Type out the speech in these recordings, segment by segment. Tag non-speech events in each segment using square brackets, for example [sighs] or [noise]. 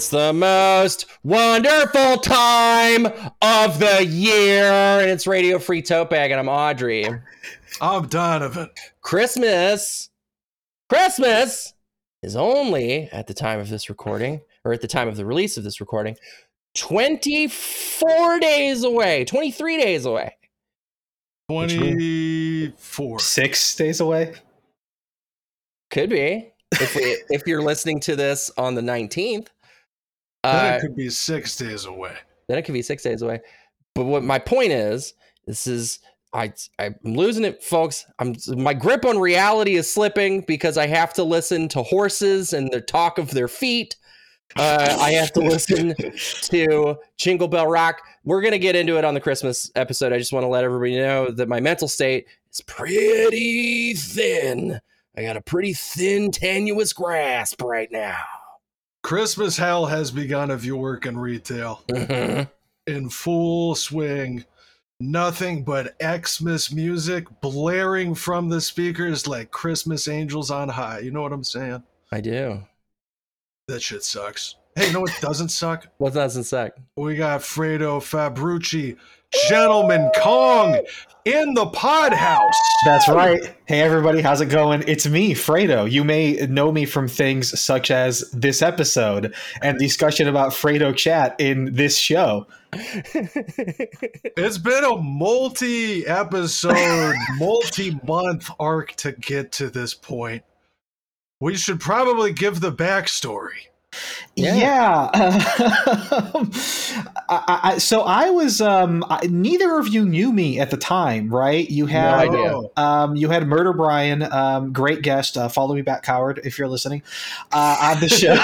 It's the most wonderful time of the year, and it's Radio Free Tote Bag, and I'm Audrey. I'm Donovan. Christmas, Christmas is only at the time of this recording, or at the time of the release of this recording, 24 days away, 23 days away. 24. Six days away. Could be if we if you're listening to this on the 19th. Then Uh, it could be six days away. then it could be six days away. But what my point is, this is I I'm losing it, folks. I'm my grip on reality is slipping because I have to listen to horses and the talk of their feet. Uh, I have to listen [laughs] to Jingle Bell Rock. We're gonna get into it on the Christmas episode. I just want to let everybody know that my mental state is pretty thin. I got a pretty thin, tenuous grasp right now. Christmas hell has begun if you work in retail Mhm. in full swing. Nothing but Xmas music blaring from the speakers like Christmas angels on high. You know what I'm saying? I do. That shit sucks. Hey, you know what doesn't suck? [laughs] What doesn't suck? We got Fredo Fabrucci, Gentleman Kong in the pod house. That's right. Hey, everybody, how's it going? It's me, Fredo. You may know me from things such as this episode and discussion about Fredo chat in this show. It's been a multi episode, [laughs] multi month arc to get to this point. We should probably give the backstory. Yeah. Yeah. [laughs] Um, I, I, so I was. Um, I, neither of you knew me at the time, right? You had. Oh, Um, you had Murder Brian, um, great guest. Uh, follow me back, coward, if you're listening, uh, on the show.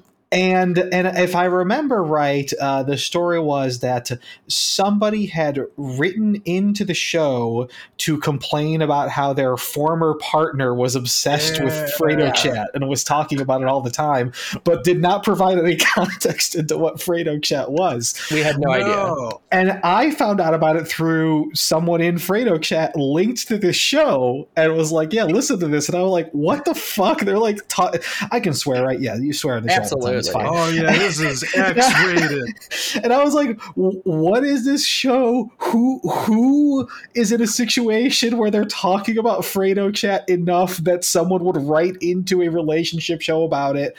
[laughs] [laughs] and and if I remember right, uh, the story was that somebody had written into the show to complain about how their former partner was obsessed with Yeah. Fredo Chat and was talking about it all the time, but did not provide any [laughs] context into what Fredo Chat was. we had no, idea. And I found out about it through someone in Fredo chat linked to this show and was like, "Yeah, listen to this." And I was like, "What the fuck?" They're like, ta- "I can swear, right? Yeah, you swear on the show. All the time, It's Absolutely. fine." Oh, yeah, this is [laughs] X rated. [laughs] And I was like, "What is this show? Who who is in a situation where they're talking about Fredo chat enough that someone would write into a relationship show about it?"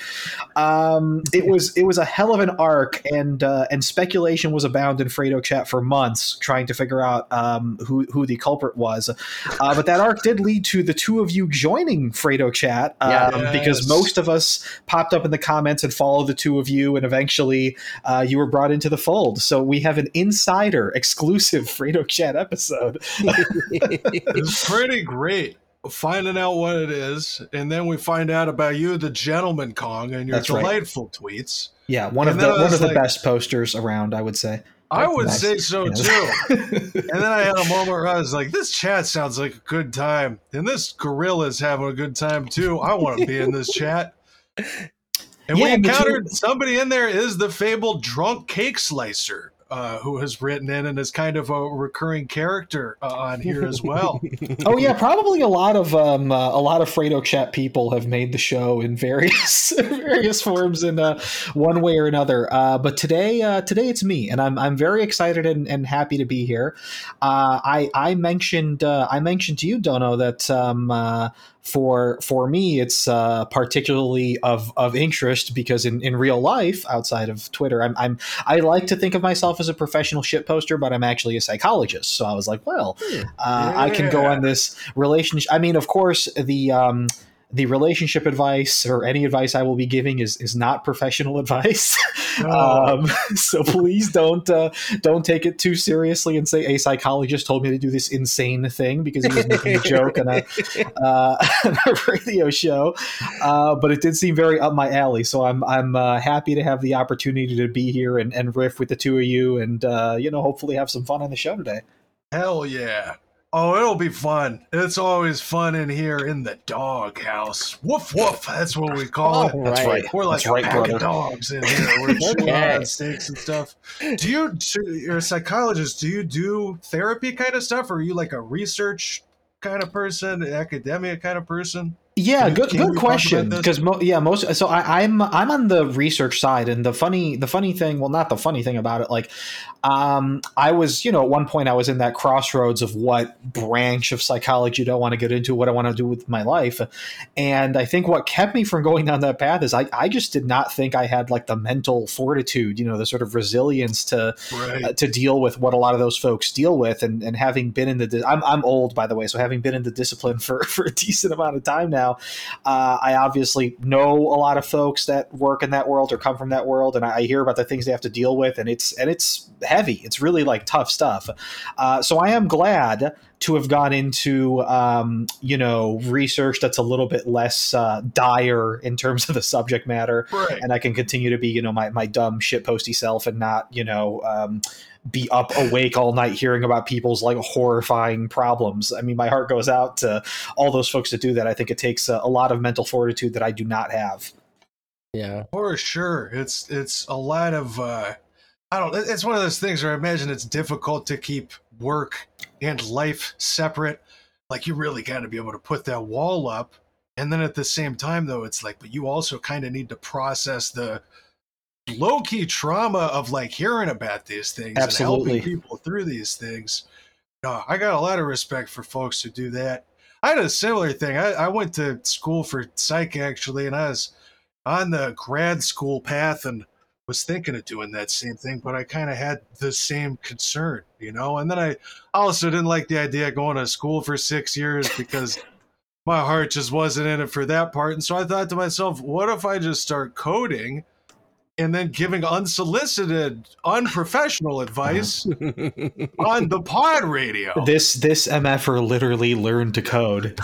Um, it was it was a hell of an arc, and uh, and speculation was abound in Fredo chat for months, trying to figure out um, who who the culprit was. Uh, but that arc did lead to the two of you joining Fredo chat, um, Yes. because most of us popped up in the comments and followed the two of you, and eventually uh, you were brought into the fold. So we have an insider exclusive [laughs] Fredo chat episode. It's pretty great finding out what it is. And then we find out about you, the Gentleman Kong, and your That's right. delightful tweets. Yeah, one of the one of the best posters around, I would say. I would Nice. say so You know? too. [laughs] And then I had a moment where I was like, this chat sounds like a good time. And this gorilla's having a good time too. I want to be in this chat. And we Yeah, you- encountered somebody in there is the fabled drunk cake slicer, uh, who has written in and is kind of a recurring character uh, on here as well. [laughs] oh yeah, probably a lot of um, uh, a lot of Fredo chat people have made the show in various [laughs] various forms in uh, one way or another. Uh, but today, uh, today it's me, and I'm I'm very excited and, and happy to be here. Uh, I I mentioned uh, I mentioned to you, Dono, that um, uh, for for me it's uh, particularly of of interest because in, in real life, outside of Twitter, I'm I'm I like to think of myself as a professional shit poster, but I'm actually a psychologist. So I was like, well, uh, I can go on this relationship. I mean, of course, the um, the relationship advice or any advice I will be giving is is not professional [laughs] advice. No. um, so please don't uh, don't take it too seriously and say a psychologist told me to do this insane thing because he was making a [laughs] joke on a, uh, [laughs] on a radio show. Uh, but it did seem very up my alley. So I'm I'm uh, happy to have the opportunity to be here and, and riff with the two of you and uh, you know hopefully have some fun on the show today. Hell yeah. Oh, it'll be fun. It's always fun in here in the dog house. Woof woof. That's what we call it. That's right. We're like That's a right, pack brother. of dogs in here. We're [laughs] chewing Okay. on steaks and stuff. Do you? You're a psychologist. Do you do therapy kind of stuff, or are you like a research kind of person, academia kind of person? Yeah, Can- good can good question. Because mo- yeah, most so I, I'm I'm on the research side, and the funny the funny thing, well, not the funny thing about it, like um, I was you know at one point I was in that crossroads of what branch of psychology do I want to get into, what I want to do with my life, and I think what kept me from going down that path is I I just did not think I had like the mental fortitude, you know, the sort of resilience to Right. uh, to deal with what a lot of those folks deal with and, and having been in the I'm, I'm old by the way so having been in the discipline for, [laughs] for a decent amount of time now uh, i obviously know a lot of folks that work in that world or come from that world and I, I hear about the things they have to deal with and it's and it's heavy. It's really like tough stuff. Uh, so i am glad to have gone into um, you know research that's a little bit less uh, dire in terms of the subject matter Right. and I can continue to be, you know, my, my dumb shit posty self and not, you know, um, be up awake all night hearing about people's like horrifying problems. I mean, my heart goes out to all those folks that do that. I think it takes a, a lot of mental fortitude that I do not have. Yeah. For sure. It's it's a lot of uh I don't it's one of those things where I imagine it's difficult to keep work and life separate. Like you really got to be able to put that wall up. And then at the same time though, it's like but you also kind of need to process the low key trauma of like hearing about these things Absolutely. and helping people through these things. No, I got a lot of respect for folks who do that. I had a similar thing. I, I went to school for psych actually, and I was on the grad school path and was thinking of doing that same thing, but I kind of had the same concern, you know. And then I also didn't like the idea of going to school for six years because [laughs] my heart just wasn't in it for that part. And so I thought to myself, what if I just start coding and then giving unsolicited, unprofessional advice [laughs] on the pod radio? This this MFer literally learned to code.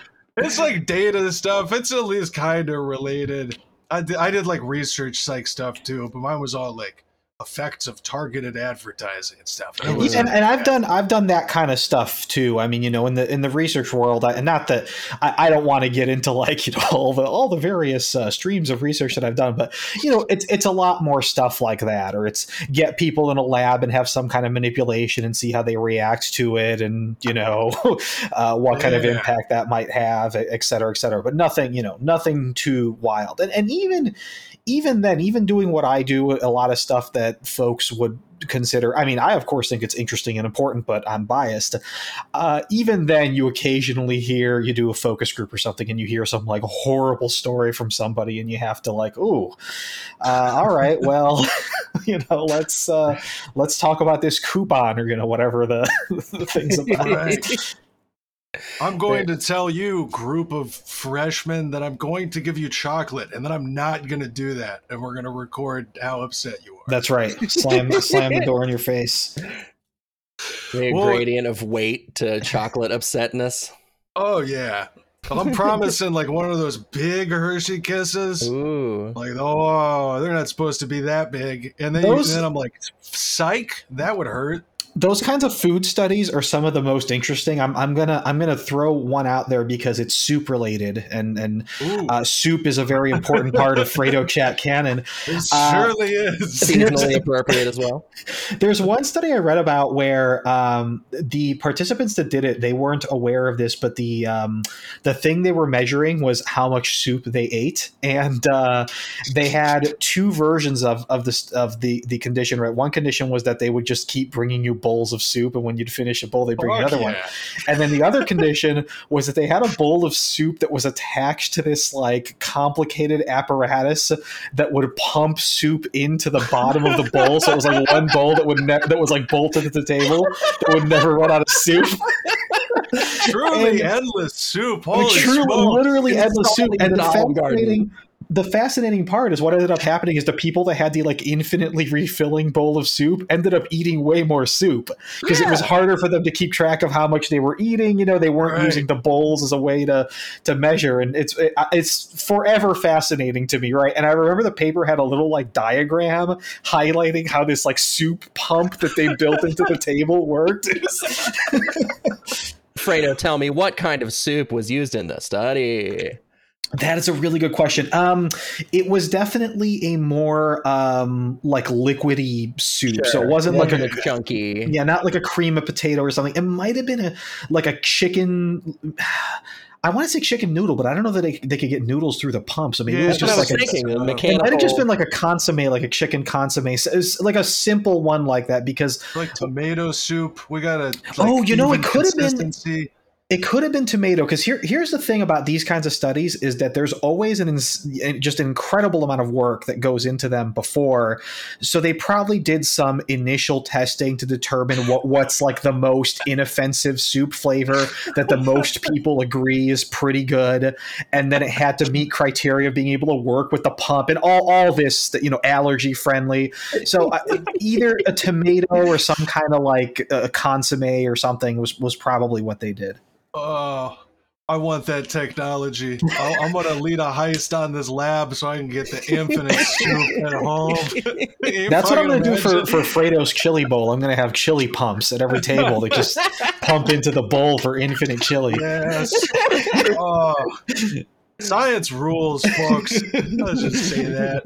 [laughs] It's like data stuff. It's at least kind of related. I did, I did like research psych stuff too, but mine was all like effects of targeted advertising and stuff. And and, and I've done I've done that kind of stuff too. I mean, you know, in the in the research world, I, and not that I, I don't want to get into like you know [laughs] all the all the various uh, streams of research that I've done, but you know, it's it's a lot more stuff like that, or it's get people in a lab and have some kind of manipulation and see how they react to it, and you know, [laughs] uh, what kind of impact that might have, et cetera, et cetera. But nothing, you know, nothing too wild, and and even even then, even doing what I do, a lot of stuff that folks would consider. I mean, I of course think it's interesting and important, but I'm biased. Uh, even then, you occasionally hear you do a focus group or something, and you hear some like horrible story from somebody, and you have to like, ooh, uh, all right, [laughs] well, [laughs] you know, let's uh, let's talk about this coupon or you know whatever the, [laughs] the things about. Right. I'm going to tell you, group of freshmen, that I'm going to give you chocolate, and then I'm not going to do that, and we're going to record how upset you are. That's right. Slam [laughs] slam the door in your face. The Well- gradient of weight to chocolate upsetness. Oh yeah, I'm promising like one of those big Hershey kisses. Ooh. Like, oh, they're not supposed to be that big. And then, Those- then I'm like, psych, that would hurt. Those kinds of food studies are some of the most interesting. I'm, I'm gonna I'm gonna throw one out there because it's soup related, and and uh, soup is a very important part of Fredo [laughs] Chat canon. it uh, surely is. [laughs] Seasonally appropriate as well. There's one study I read about where um, the participants that did it they weren't aware of this, but the um, the thing they were measuring was how much soup they ate, and uh, they had two versions of of this of the the condition. Right, one condition was that they would just keep bringing you bowls of soup, and when you'd finish a bowl, they would bring you Fuck another one. And then the other [laughs] condition was that they had a bowl of soup that was attached to this like complicated apparatus that would pump soup into the bottom of the bowl. So it was like [laughs] one bowl that would ne- that was like bolted to the table that would never run out of soup. Truly And- endless soup. I mean, Holy true, smokes. literally It's endless soup. And the Olive Garden. Fascinating, the fascinating part is what ended up happening is the people that had the like infinitely refilling bowl of soup ended up eating way more soup because it was harder for them to keep track of how much they were eating. You know, they weren't Right. using the bowls as a way to to measure, and it's it, it's forever fascinating to me, right? And I remember the paper had a little like diagram highlighting how this like soup pump that they built into the table worked. [laughs] Fredo, tell me what kind of soup was used in the study? That is a really good question. Um, it was definitely a more um, like liquidy soup, so it wasn't like a chunky. yeah, not like a cream of potato or something. It might have been a like a chicken. I want to say chicken noodle, but I don't know that they, they could get noodles through the pump. So maybe Yeah, it was just I like was a, thinking. a uh, it might have just been like a consomme, like a chicken consomme, So it's like a simple one like that. Because like tomato soup. We got a like, Oh, you know, it could have been- consistency. It could have been tomato. Because here, here's the thing about these kinds of studies is that there's always an ins- just an incredible amount of work that goes into them before. So they probably did some initial testing to determine what what's like the most inoffensive soup flavor that the most people agree is pretty good, and then it had to meet criteria of being able to work with the pump and all all this you know allergy friendly. So uh, either a tomato or some kind of like a consomme or something was was probably what they did. Oh, I want that technology. I'll, I'm gonna lead a heist on this lab so I can get the infinite soup at home. [laughs] That's what I'm going to do for, imagine? for Fredo's chili bowl. I'm going to have chili pumps at every table that just [laughs] pump into the bowl for infinite chili. Yes. Oh, [laughs] science rules, folks. Let's just say that.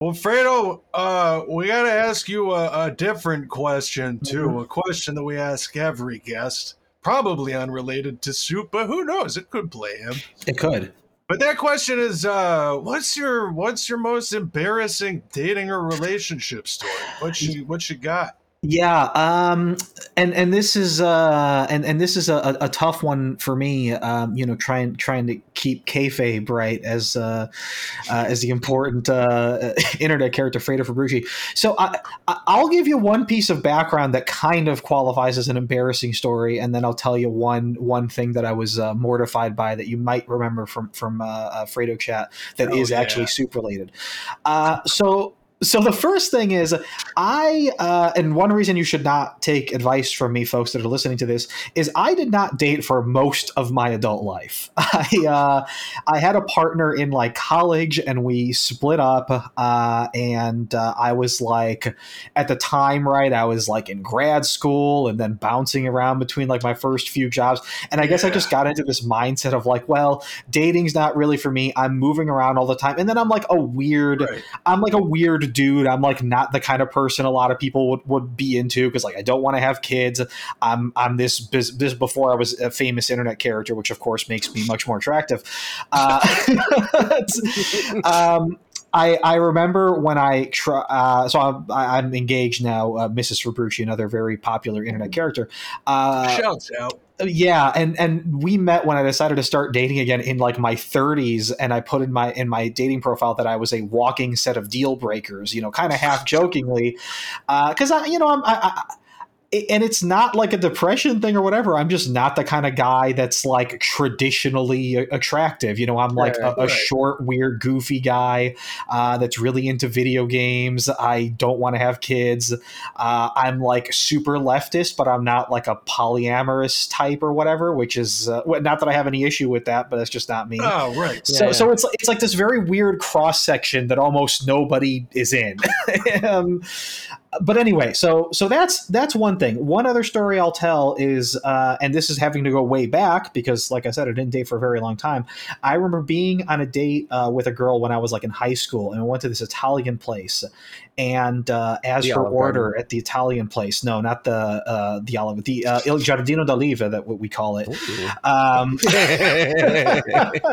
Well, Fredo, uh, we got to ask you a, a different question too. A question that we ask every guest, probably unrelated to soup, but who knows? It could play him. It could. But that question is, uh, what's your what's your most embarrassing dating or relationship story? What you what you got? Yeah, um, and and this is uh, and and this is a, a tough one for me. Um, you know, trying trying to keep kayfabe right as uh, uh, as the important uh, [laughs] internet character Fredo Fabrici. So I, I'll give you one piece of background that kind of qualifies as an embarrassing story, and then I'll tell you one one thing that I was uh, mortified by that you might remember from from uh, Fredo chat that is Oh, yeah. actually soup related. Uh, so. So the first thing is, I uh, and one reason you should not take advice from me, folks that are listening to this, is I did not date for most of my adult life. [laughs] I uh, I had a partner in like college, and we split up. Uh, and uh, I was like, at the time, right? I was like in grad school, and then bouncing around between like my first few jobs. And I guess I just got into this mindset of like, well, dating's not really for me. I'm moving around all the time, and then I'm like a weird. Right. I'm like a weird dude. I'm like not the kind of person a lot of people would, would be into because like I don't want to have kids. I'm I'm this this before I was a famous internet character, which of course makes me much more attractive. Uh, [laughs] um, I, I remember when I try, uh, so I'm, I- I'm engaged now, uh, Mrs. Fabrici, another very popular internet character. Uh, Shouts out. yeah and and we met when i decided to start dating again in like my 30s and i put in my in my dating profile that i was a walking set of deal breakers you know kind of half jokingly because i you know i'm I, I, and it's not like a depression thing or whatever. I'm just not the kind of guy that's like traditionally attractive. You know, I'm like Right, a, a right. short, weird, goofy guy uh, that's really into video games. I don't want to have kids. Uh, I'm like super leftist, but I'm not like a polyamorous type or whatever. Which is uh, not that I have any issue with that, but that's just not me. Oh, right. So, Yeah. so it's it's like this very weird cross section that almost nobody is in. [laughs] um, but anyway, so so that's that's one thing. One other story I'll tell is, uh, and this is having to go way back because, like I said, I didn't date for a very long time. I remember being on a date uh, with a girl when I was like in high school, and we went to this Italian place. And uh, as The for Olive order Garden. at the Italian place, no, not the uh, the Olive, the uh, Il Giardino d'Oliva, that what we call it. Um, [laughs] [laughs]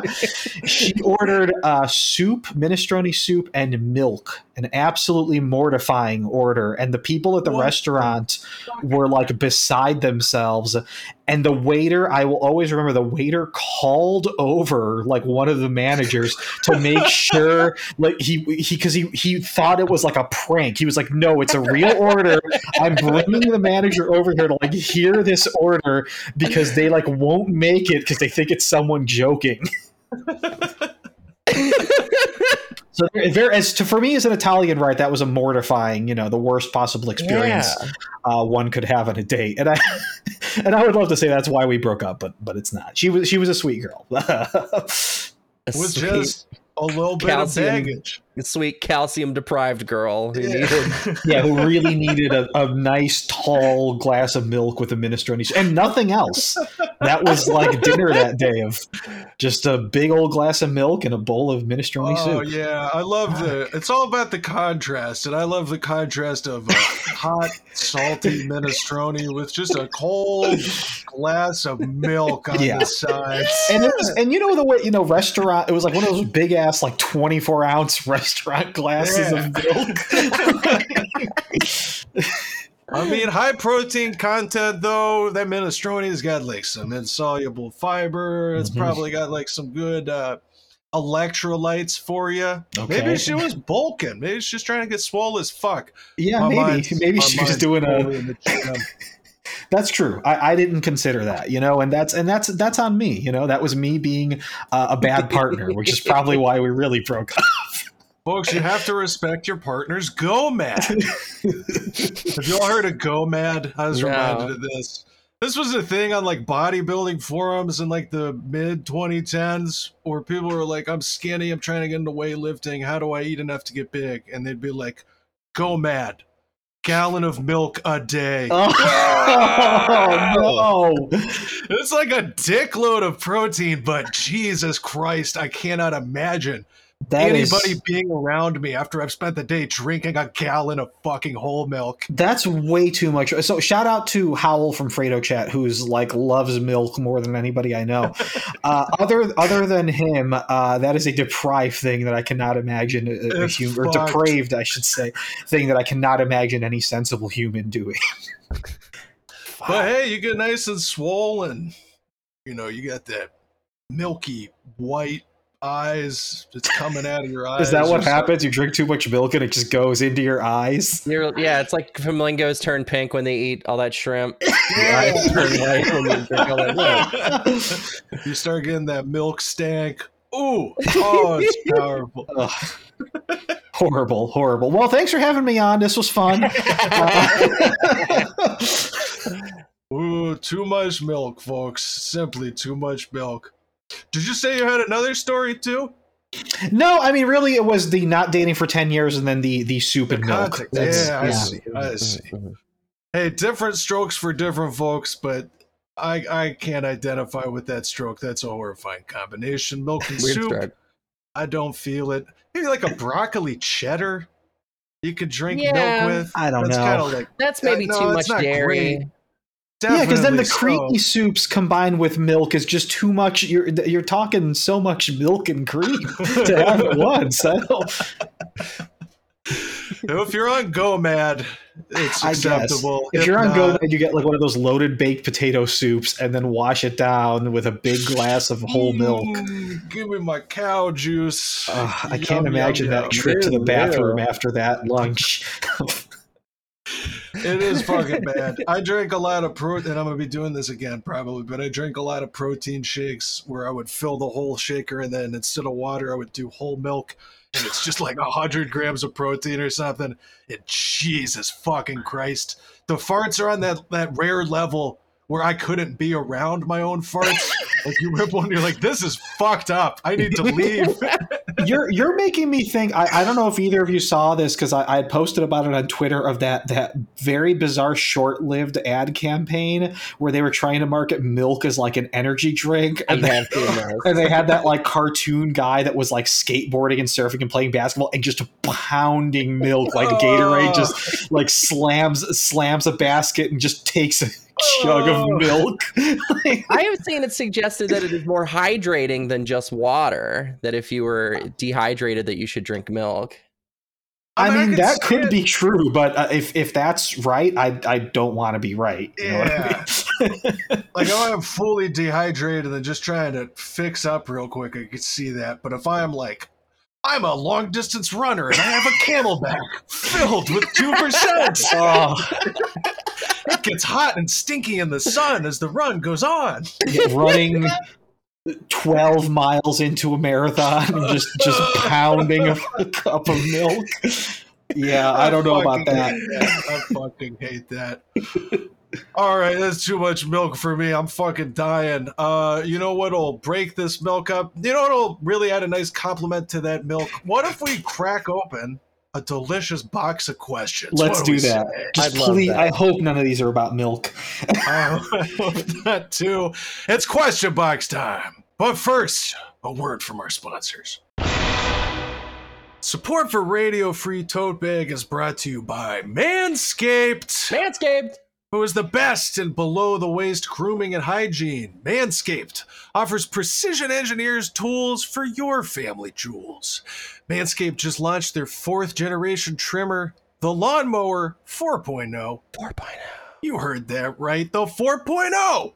she ordered uh, soup, minestrone soup, and milk. An absolutely mortifying order. And the people at the What? restaurant were like beside themselves. And the waiter, I will always remember, the waiter called over like one of the managers to make [laughs] sure, like he he because he he thought it was like a prank. He was like, "No, it's a real order. I'm bringing the manager over here to like hear this order because they like won't make it because they think it's someone joking." [laughs] [laughs] So there, there, as to for me as an Italian, right, that was a mortifying, you know, the worst possible experience uh, one could have on a date, and I [laughs] and I would love to say that's why we broke up, but but it's not. She was she was a sweet girl. [laughs] Was just a little bit Calcium. of baggage. Sweet calcium deprived girl who Yeah. needed [laughs] yeah, who really needed a, a nice tall glass of milk with a minestrone and nothing else. that was like dinner that day of just a big old glass of milk and a bowl of minestrone Oh soup. yeah, I love the. It's all about the contrast, and I love the contrast of a hot, salty minestrone with just a cold glass of milk on Yeah. the side. And it was, and you know the way you know restaurant. It was like one of those big ass like twenty four ounce restaurant glasses of milk. [laughs] I mean, high protein content though. That minestrone's got like some insoluble fiber. It's Mhm. probably got like some good uh, electrolytes for you. Okay. Maybe she was bulking. Maybe she's just trying to get swole as fuck. yeah, My maybe maybe she was doing a. totally in the gym. [laughs] That's true. I, I didn't consider that, you know, and that's and that's that's on me. You know, that was me being uh, a bad partner, which is probably why we really broke up. Folks, you have to respect your partner's GOMAD. have you all heard of GOMAD? I was No. reminded of this. This was a thing on like bodybuilding forums in like the mid 2010s where people were like, I'm skinny, I'm trying to get into weightlifting. How do I eat enough to get big? And they'd be like, GOMAD, gallon of milk a day. Oh, [laughs] oh no! It's like a dickload of protein, but Jesus Christ, I cannot imagine That is- anybody being around me after I've spent the day drinking a gallon of fucking whole milk. That's way too much. So shout out to Howell from Fredo Chat, who's like loves milk more than anybody I know. [laughs] Uh, other other than him, uh, that is a deprived thing that I cannot imagine a, a human or depraved, I should say, thing that I cannot imagine any sensible human doing. [laughs] But hey, you get nice and swollen. You know, you got that milky white eyes that's coming out of your eyes. Is that what or something. happens? You drink too much milk and it just goes into your eyes. You're, yeah, it's like flamingos turn pink when they eat all that shrimp. [laughs] Your Yeah. eyes turn white when you that [laughs] you start getting that milk stank. Ooh, [laughs] oh, it's powerful. Horrible, horrible. Well, thanks for having me on. This was fun. Uh, Ooh, too much milk, folks. Simply too much milk. Did you say you had another story too? no, I mean, really, it was the not dating for ten years and then the the soup The and milk. context. That's- Yeah, I see. I see. Hey, different strokes for different folks, but I I can't identify with that stroke. That's a horrifying combination. Milk and Weird soup. stroke. I don't feel it. Maybe like a broccoli cheddar. You could drink Yeah. milk with. I don't That's know. kind of like That's maybe no, too much dairy. great. Yeah, because then the Definitely creamy soups combined with milk is just too much. You're you're talking so much milk and cream [laughs] to have at once. I don't, [laughs] if you're on GOMAD, it's acceptable. If you're on not- Go, you get like one of those loaded baked potato soups, and then wash it down with a big glass of whole milk. Give me my cow juice. Ugh, I Yum, can't imagine yum. that trip to the bathroom ew. after that lunch. [laughs] It is fucking bad. [laughs] I drink a lot of protein, and I'm gonna be doing this again probably, but I drink a lot of protein shakes where I would fill the whole shaker, and then instead of water, I would do whole milk, and it's just like hundred grams of protein or something. And Jesus fucking Christ, the farts are on that that rare level where I couldn't be around my own farts. [laughs] like you rip one, you're like, this is fucked up. I need to [laughs] leave. You're you're making me think. I, I don't know if either of you saw this because I, I had posted about it on Twitter of that that very bizarre short lived ad campaign where they were trying to market milk as like an energy drink, and they, [laughs] and they had that like cartoon guy that was like skateboarding and surfing and playing basketball and just pounding milk like Gatorade just like slams slams a basket and just takes a chug Oh. of milk. [laughs] I have seen it suggested that it is more hydrating than just water. That if you were dehydrated, that you should drink milk. I mean, could that see could it. be true, but uh, if if that's right, I I don't want to be right. You know I mean? [laughs] like if I'm fully dehydrated and just trying to fix up real quick, I could see that. But if I'm like, I'm a long distance runner and I have a CamelBak filled with two percent, [laughs] Oh, it gets hot and stinky in the sun as the run goes on. running twelve miles into a marathon and just just pounding a, a cup of milk. Yeah, I don't know about that. that. I fucking hate that. All right, that's too much milk for me. I'm fucking dying. Uh, you know what'll break this milk up? You know what'll really add a nice compliment to that milk? What if we crack open a delicious box of questions. Let's do do that. Just I'd love please, that. I hope none of these are about milk. [laughs] I hope that too. It's question box time. But first, a word from our sponsors. Support for Radio Free Tote Bag is brought to you by Manscaped, Manscaped. Who is the best in below the waist grooming and hygiene. Manscaped offers precision engineers tools for your family jewels. Manscaped just launched their fourth generation trimmer, the Lawnmower 4.0. 4.0. You heard that right, the 4.0.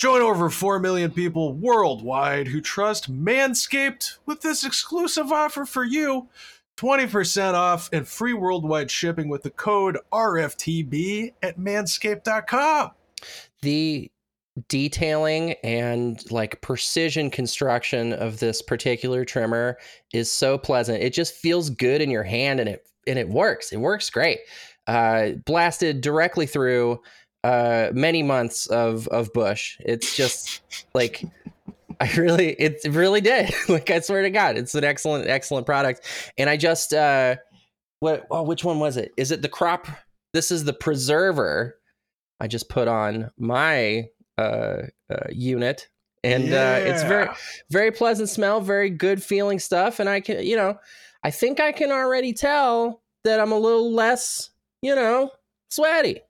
Join over 4 million people worldwide who trust Manscaped with this exclusive offer for you 20% off and free worldwide shipping with the code RFTB at manscaped.com. The detailing and like precision construction of this particular trimmer is so pleasant. It just feels good in your hand and it and it works. It works great. Uh blasted directly through uh many months of of bush. It's just like [laughs] I really it really did. [laughs] like I swear to god, it's an excellent excellent product. And I just uh what oh which one was it? Is it the crop this is the preserver I just put on my uh, uh unit and uh it's very very pleasant smell, very good feeling stuff. And I can, you know, I think I can already tell that I'm a little less, you know, sweaty.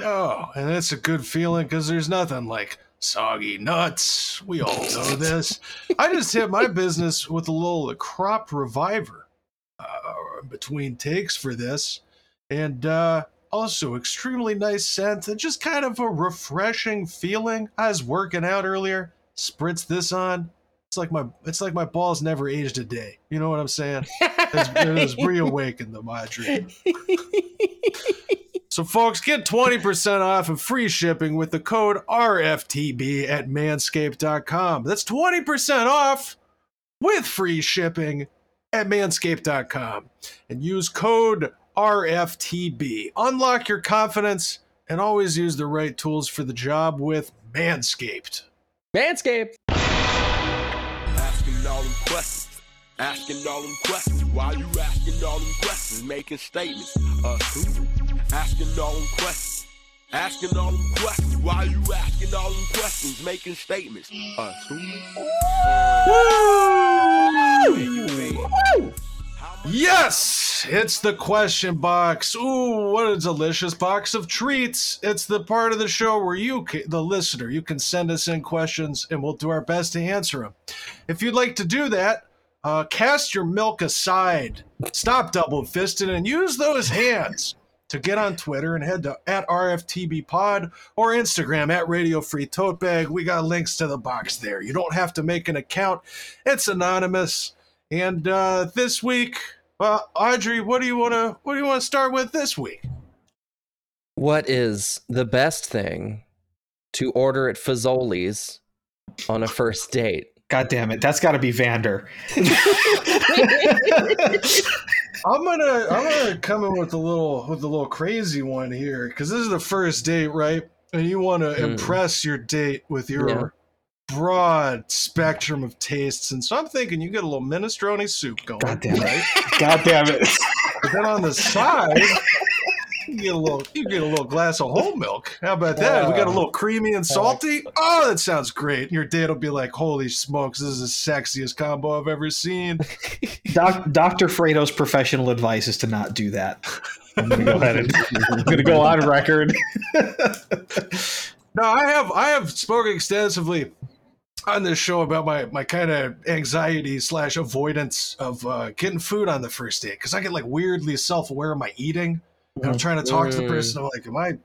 Oh, and it's a good feeling because there's nothing like soggy nuts. We all know [laughs] this. I just hit my business with a little crop reviver uh, between takes for this, and uh, also extremely nice scent and just kind of a refreshing feeling. I was working out earlier, spritz this on. It's like my it's like my balls never aged a day. You know what I'm saying? It's, it has [laughs] reawakened them, Audrey. [laughs] So, folks, get 20% off and free shipping with the code RFTB at manscaped.com. That's 20% off with free shipping at manscaped.com. And use code RFTB. Unlock your confidence and always use the right tools for the job with Manscaped. Manscaped. Asking all them questions. Asking all them questions. Why you asking all them questions? Making statements. Uh, who? Asking all them questions. Asking all them questions. Why you asking all them questions? Making statements. Yes, it's the question box. Ooh, what a delicious box of treats. It's the part of the show where you, the listener, you can send us in questions and we'll do our best to answer them. If you'd like to do that, uh, cast your milk aside, stop double fisting, and use those hands to get on Twitter and head to at RFTB Pod or Instagram at Radio Free Tote Bag. We got links to the box there. You don't have to make an account, it's anonymous. And uh, this week, uh, Audrey, what do you want to what do you want to start with this week? What is the best thing to order at Fazoli's on a first date? God damn it, that's got to be Vander. [laughs] [laughs] [laughs] I'm gonna I'm gonna come in with a little with a little crazy one here because this is the first date, right? And you want to Hmm. impress your date with your Yeah. broad spectrum of tastes, and so I'm thinking you get a little minestrone soup going. God damn it. right? [laughs] God damn it. But then on the side, you get a little you get a little glass of whole milk. How about that? we got a little creamy and salty. Oh, that sounds great. Your date will be like, "Holy smokes, this is the sexiest combo I've ever seen." [laughs] Doc, Dr. Fredo's professional advice is to not do that. I'm [laughs] gonna go ahead and I'm gonna go on record. No, I have I have spoken extensively on this show about my my kind of anxiety slash avoidance of uh, getting food on the first date because I get like weirdly self aware of my eating. And I'm trying to talk to the person. I'm like, am I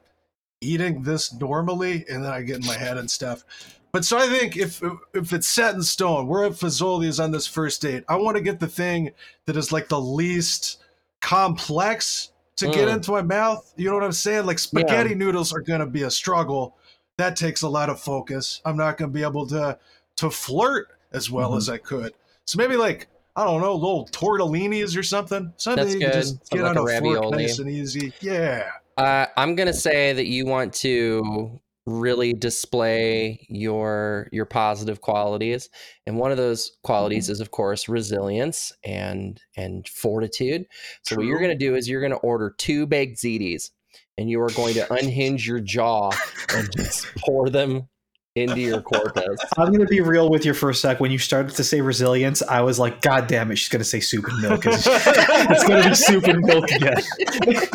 eating this normally? And then I get in my head and stuff. But so I think if if it's set in stone, we're at Fazoli's on this first date. I want to get the thing that is like the least complex to get Mm. into my mouth. You know what I'm saying? Like spaghetti noodles are going to be a struggle. That takes a lot of focus. I'm not going to be able to to flirt as well Mm-hmm. as I could. So maybe like I don't know, little tortellinis or something. Something That's you good. just get like on a a, fork ravioli. nice and easy. Yeah. Uh, I'm gonna say that you want to really display your your positive qualities and one of those qualities is of course resilience and and fortitude so what you're going to do is you're going to order two baked zitis and you are going to unhinge your jaw and just [laughs] pour them into your corpus [laughs] I'm gonna be real with you for a sec. When you started to say resilience, I was like, "God damn it, she's gonna say soup and milk." It's, [laughs] it's gonna be soup and milk again. [laughs]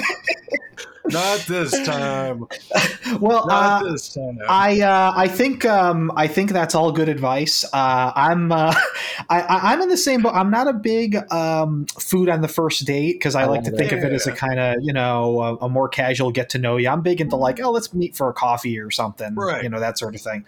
Not this [laughs] time. Well, Not uh, this time. I uh, I think um, I think that's all good advice. Uh, I'm uh, [laughs] I, I- I'm in the same boat. I'm not a big um, food on the first date because I I like to love think it. of it as a kind of you know a, a more casual get to know you. I'm big into like oh let's meet for a coffee or something, Right. You know that sort of thing.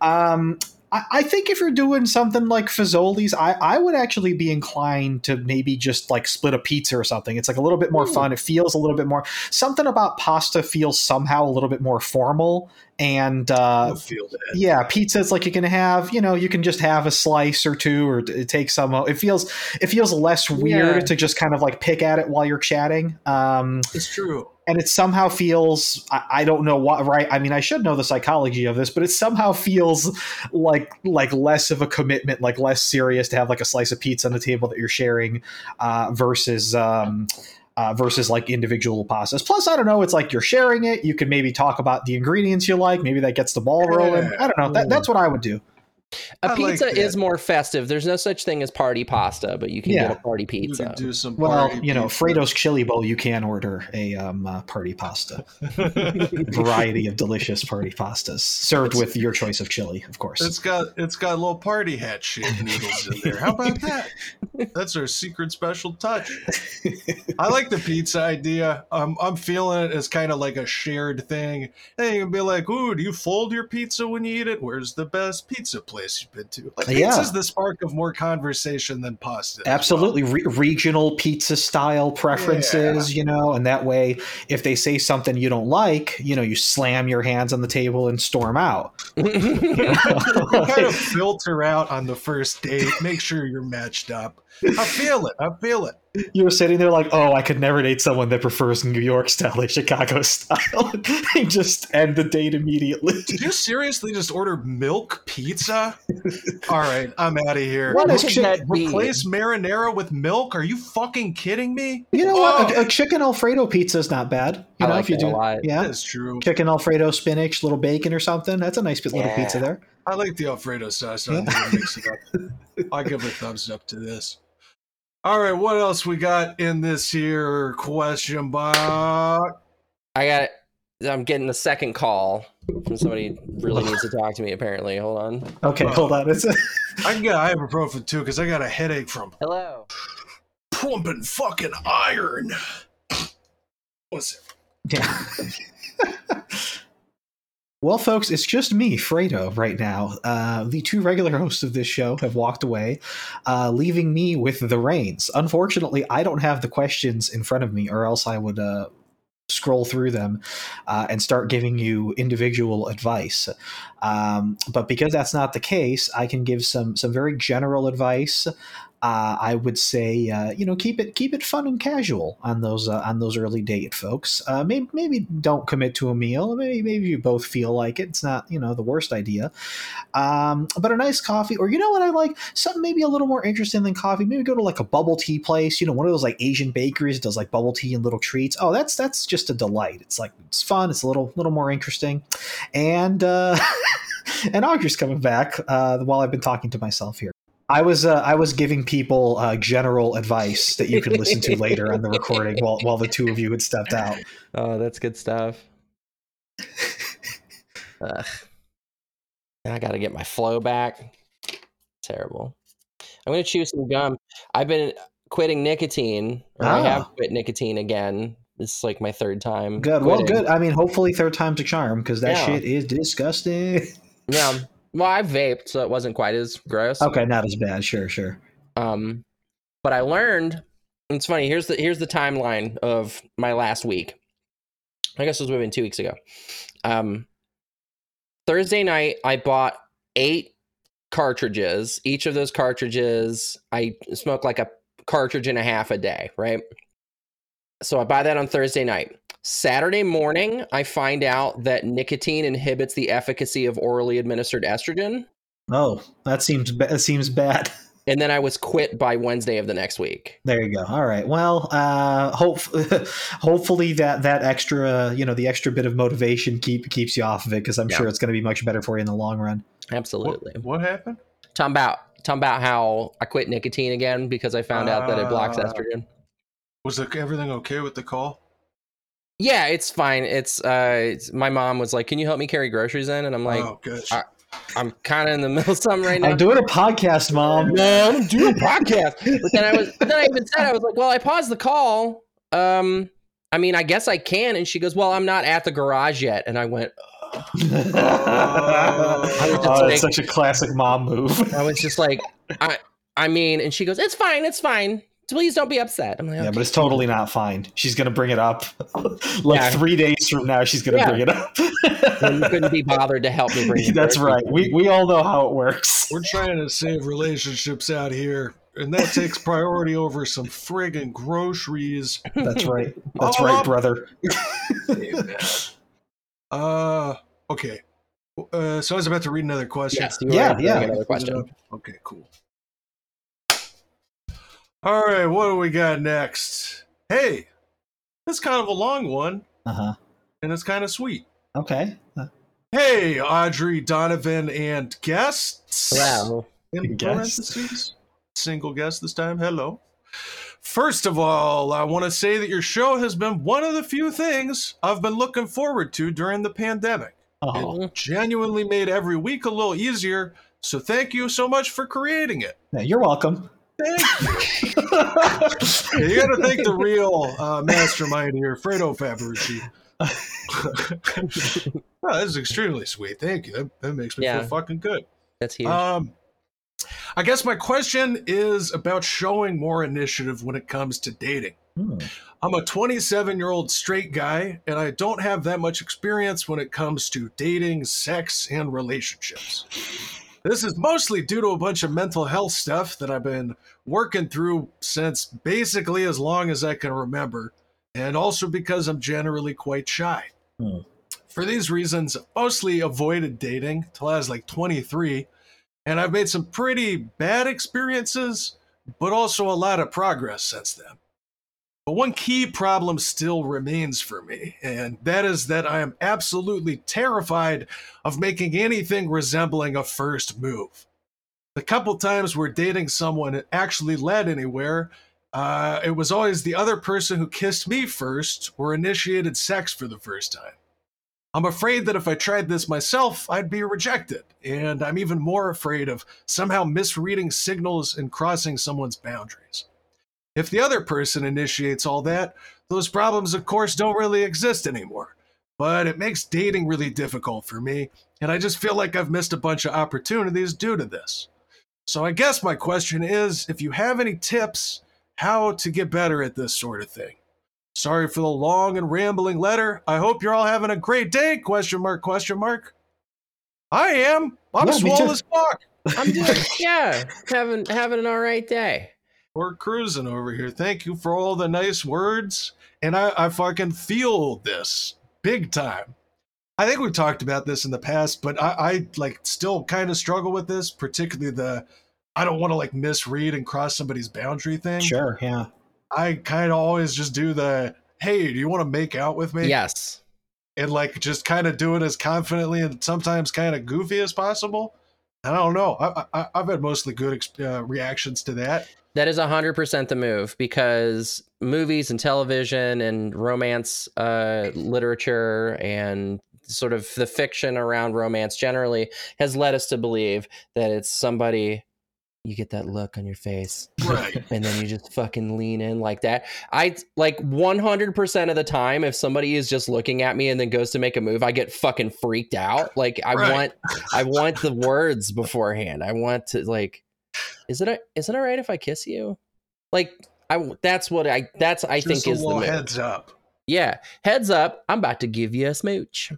Um, I, I think if you're doing something like Fazoli's, I, I would actually be inclined to maybe just like split a pizza or something. It's like a little bit more Ooh. fun. It feels a little bit more. Something about pasta feels somehow a little bit more formal and uh, feel yeah pizza is like you can have you know you can just have a slice or two or t- take some it feels it feels less weird Yeah. to just kind of like pick at it while you're chatting um It's true. and it somehow feels I, I don't know what right i mean i should know the psychology of this but it somehow feels like like less of a commitment like less serious to have like a slice of pizza on the table that you're sharing uh versus um uh, versus like individual pastas. Plus, I don't know. It's like you're sharing it. You can maybe talk about the ingredients you like. Maybe that gets the ball rolling. I don't know. That, that's what I would do. A I like pizza that. is more festive there's no such thing as party pasta but you can Yeah. get a party You pizza can do some Well, party you know, pizza. Fredo's chili bowl. You can order a um, uh, party pasta. [laughs] Variety of delicious party pastas served with your choice of chili, of course. It's got it's got little party hat shaped noodles in there. How about that? That's our secret special touch. I like the pizza idea. Um, I'm feeling it as kind of like a shared thing. And you can be like, "Ooh, do you fold your pizza when you eat it? Where's the best pizza place you've been to?" Like Yeah. pizza's the spark of more conversation than pasta. as well. Absolutely, Re- regional pizza style preferences, you know, and that way, if they say something you don't like, you know, you slam your hands on the table and storm out. [laughs] You [laughs] kind of filter out on the first date. Make sure you're matched up. I feel it. I feel it. You're sitting there like, oh, I could never date someone that prefers New York style or Chicago [laughs] style. and just end the date immediately. Did you seriously just order milk pizza? All right, I'm out of here. What What is could chi- that be? Replace marinara with milk? Are you fucking kidding me? You know what? Oh, A, a chicken Alfredo pizza is not bad. You I know, like if you that a do, lot. yeah, That's true. chicken Alfredo, spinach, little bacon or something. That's a nice little Yeah. pizza there. I like the Alfredo sauce. I'm gonna mix it up. [laughs] I'll give a thumbs up to this. All right, what else we got in this here question box? I got. I'm getting a second call from somebody who really needs to [laughs] talk to me. Apparently, hold on. Okay, Oh. hold on. It's I can get ibuprofen too because I got a headache from Hello. pumping fucking iron. What's it? yeah. [laughs] well, folks, it's just me, Fredo, right now. Uh, the two regular hosts of this show have walked away, uh, leaving me with the reins. Unfortunately, I don't have the questions in front of me, or else I would. Uh, scroll through them uh, and start giving you individual advice um, but because that's not the case i can give some some very general advice uh, I would say, uh, you know, keep it keep it fun and casual on those uh, on those early date folks. Uh, maybe maybe don't commit to a meal. Maybe maybe you both feel like it. It's not you know the worst idea. Um, but a nice coffee, or you know what I like, something maybe a little more interesting than coffee. Maybe go to like a bubble tea place. You know, one of those like Asian bakeries that does like bubble tea and little treats. Oh, that's that's just a delight. It's like it's fun. It's a little little more interesting, and. Uh, [laughs] And Audrey's coming back uh, while I've been talking to myself here. I was uh, I was giving people uh, general advice that you can listen to later on the recording while while the two of you had stepped out. Oh, that's good stuff. Ugh. Now I got to get my flow back. Terrible. I'm gonna chew some gum. I've been quitting nicotine, or I have Ah. quit nicotine again. This is like my third time. Good, well, good. I mean, hopefully third time's a charm because that Yeah. shit is disgusting. Yeah. [laughs] Well, I vaped, so it wasn't quite as gross. okay, not as bad. Sure, sure. Um, but I learned. It's funny. Here's the here's the timeline of my last week. I guess it was maybe two weeks ago. Um, Thursday night, I bought eight cartridges. Each of those cartridges, I smoke like a cartridge and a half a day, right? So I buy that on Thursday night. Saturday morning, I find out that nicotine inhibits the efficacy of orally administered estrogen. Oh, that seems ba- that seems bad. [laughs] And then I was quit by Wednesday of the next week. There you go. All right. Well, uh, hope [laughs] hopefully that that extra, you know, the extra bit of motivation keep keeps you off of it because I'm Yeah. sure it's going to be much better for you in the long run. Absolutely. What, what happened? Talking about talking about how I quit nicotine again because I found out that it blocks Ah. estrogen. Was the, everything okay with the call? Yeah, it's fine. It's uh it's, my mom was like, "Can you help me carry groceries in?" And I'm like, oh, good. I- "I'm kind of in the [laughs] middle of something right now." I'm doing a podcast, mom. [laughs] no, I'm doing a podcast. But then I was but then I even said I was like, "Well, I paused the call. Um I mean, I guess I can." And she goes, "Well, I'm not at the garage yet." And I went, [laughs] oh, it's such a classic mom move. I was just like, I I mean, and she goes, "It's fine. It's fine. Please don't be upset." I'm like, Yeah, but it's totally not fine. She's gonna bring it up. [laughs] like Yeah. three days from now, she's gonna Yeah. bring it up. [laughs] And you couldn't be bothered to help me bring. [laughs] the That's groceries right. We we all know how it works. We're trying to save relationships out here, and that takes priority over some friggin' groceries. That's right. That's Oh. right, brother. Uh, okay. Uh, so I was about to read another question. Yes, you Yeah, yeah. Another question. Okay, cool. All right, what do we got next? Hey, that's kind of a long one, Uh huh. and it's kind of sweet. Okay. Uh, Hey, Audrey, Donovan, and guests. Wow. In Guests. parentheses. Single guest this time. Hello. First of all, I want to say that your show has been one of the few things I've been looking forward to during the pandemic. Oh, It genuinely made every week a little easier, so thank you so much for creating it. yeah, you're welcome. Thank [laughs] you. Got to thank the real uh, mastermind here, Fredo Fabrici. well, [laughs] this is extremely sweet. Thank you. That, that makes me Yeah. feel fucking good. That's huge. Um, I guess my question is about showing more initiative when it comes to dating. Hmm. I'm a 27 year old straight guy, and I don't have that much experience when it comes to dating, sex, and relationships. This is mostly due to a bunch of mental health stuff that I've been working through since basically as long as I can remember, and also because I'm generally quite shy. Hmm. For these reasons, mostly avoided dating till I was like 23, and I've made some pretty bad experiences, but also a lot of progress since then. But one key problem still remains for me, and that is that I am absolutely terrified of making anything resembling a first move. The couple times where dating someone it actually led anywhere, uh, it was always the other person who kissed me first or initiated sex for the first time. I'm afraid that if I tried this myself, I'd be rejected, and I'm even more afraid of somehow misreading signals and crossing someone's boundaries. If the other person initiates all that, those problems, of course, don't really exist anymore. But it makes dating really difficult for me, and I just feel like I've missed a bunch of opportunities due to this. So I guess my question is if you have any tips how to get better at this sort of thing. Sorry for the long and rambling letter. I hope you're all having a great day. Question mark, question mark. I am. I'm Yeah, me swole too. as fuck. I'm doing yeah, having having an all right day. We're cruising over here. Thank you for all the nice words. And I, I fucking feel this big time. I think we've talked about this in the past, but I, I like still kind of struggle with this, particularly the I don't want to like misread and cross somebody's boundary thing. Sure. Yeah. I kind of always just do the hey, do you want to make out with me? Yes. And like just kind of do it as confidently and sometimes kind of goofy as possible. I don't know. I, I, I've had mostly good uh, reactions to that. That is 100% the move because movies and television and romance uh, literature and sort of the fiction around romance generally has led us to believe that it's somebody you get that look on your face Right. [laughs] and then you just fucking lean in like that. I like 100% of the time if somebody is just looking at me and then goes to make a move, I get fucking freaked out. Like I Right. want I want the words beforehand. I want to like is it a, is it all right if I kiss you? Like I that's what I that's I Just think a is the heads up. Yeah, heads up, I'm about to give you a smooch.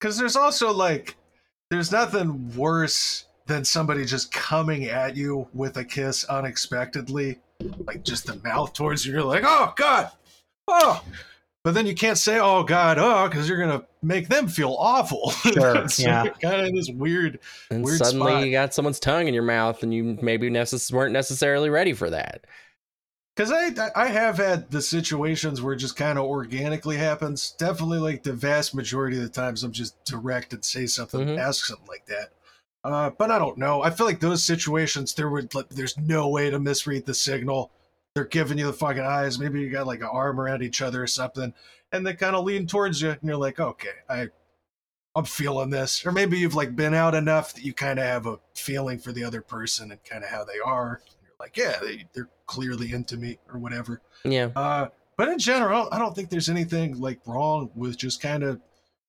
Because there's also like, there's nothing worse than somebody just coming at you with a kiss unexpectedly, like just the mouth towards you. You're like, oh god, oh, but then you can't say, "Oh God," oh, because you're gonna make them feel awful. [laughs] Sure, so yeah. kind of this weird. And Weird suddenly spot. you got someone's tongue in your mouth, and you maybe necess- weren't necessarily ready for that. Because I I have had the situations where it just kind of organically happens. Definitely, like the vast majority of the times, I'm just direct and say something, Mhm. ask something like that. Uh, but I don't know. I feel like those situations there would like, there's no way to misread the signal. They're giving you the fucking eyes. Maybe you got like an arm around each other or something, and they kind of lean towards you, and you're like, okay, I. I'm feeling this, or maybe you've like been out enough that you kind of have a feeling for the other person and kind of how they are. You're like, yeah, they, they're clearly into me or whatever. Yeah. Uh, but in general, I don't think there's anything like wrong with just kind of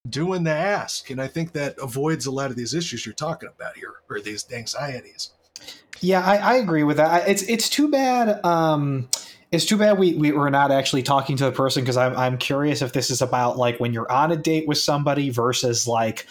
doing the ask, and I think that avoids a lot of these issues you're talking about here, or these anxieties. Yeah, I, I agree with that. It's it's too bad. Um, it's too bad we, we we're not actually talking to the person because I'm I'm curious if this is about like when you're on a date with somebody versus like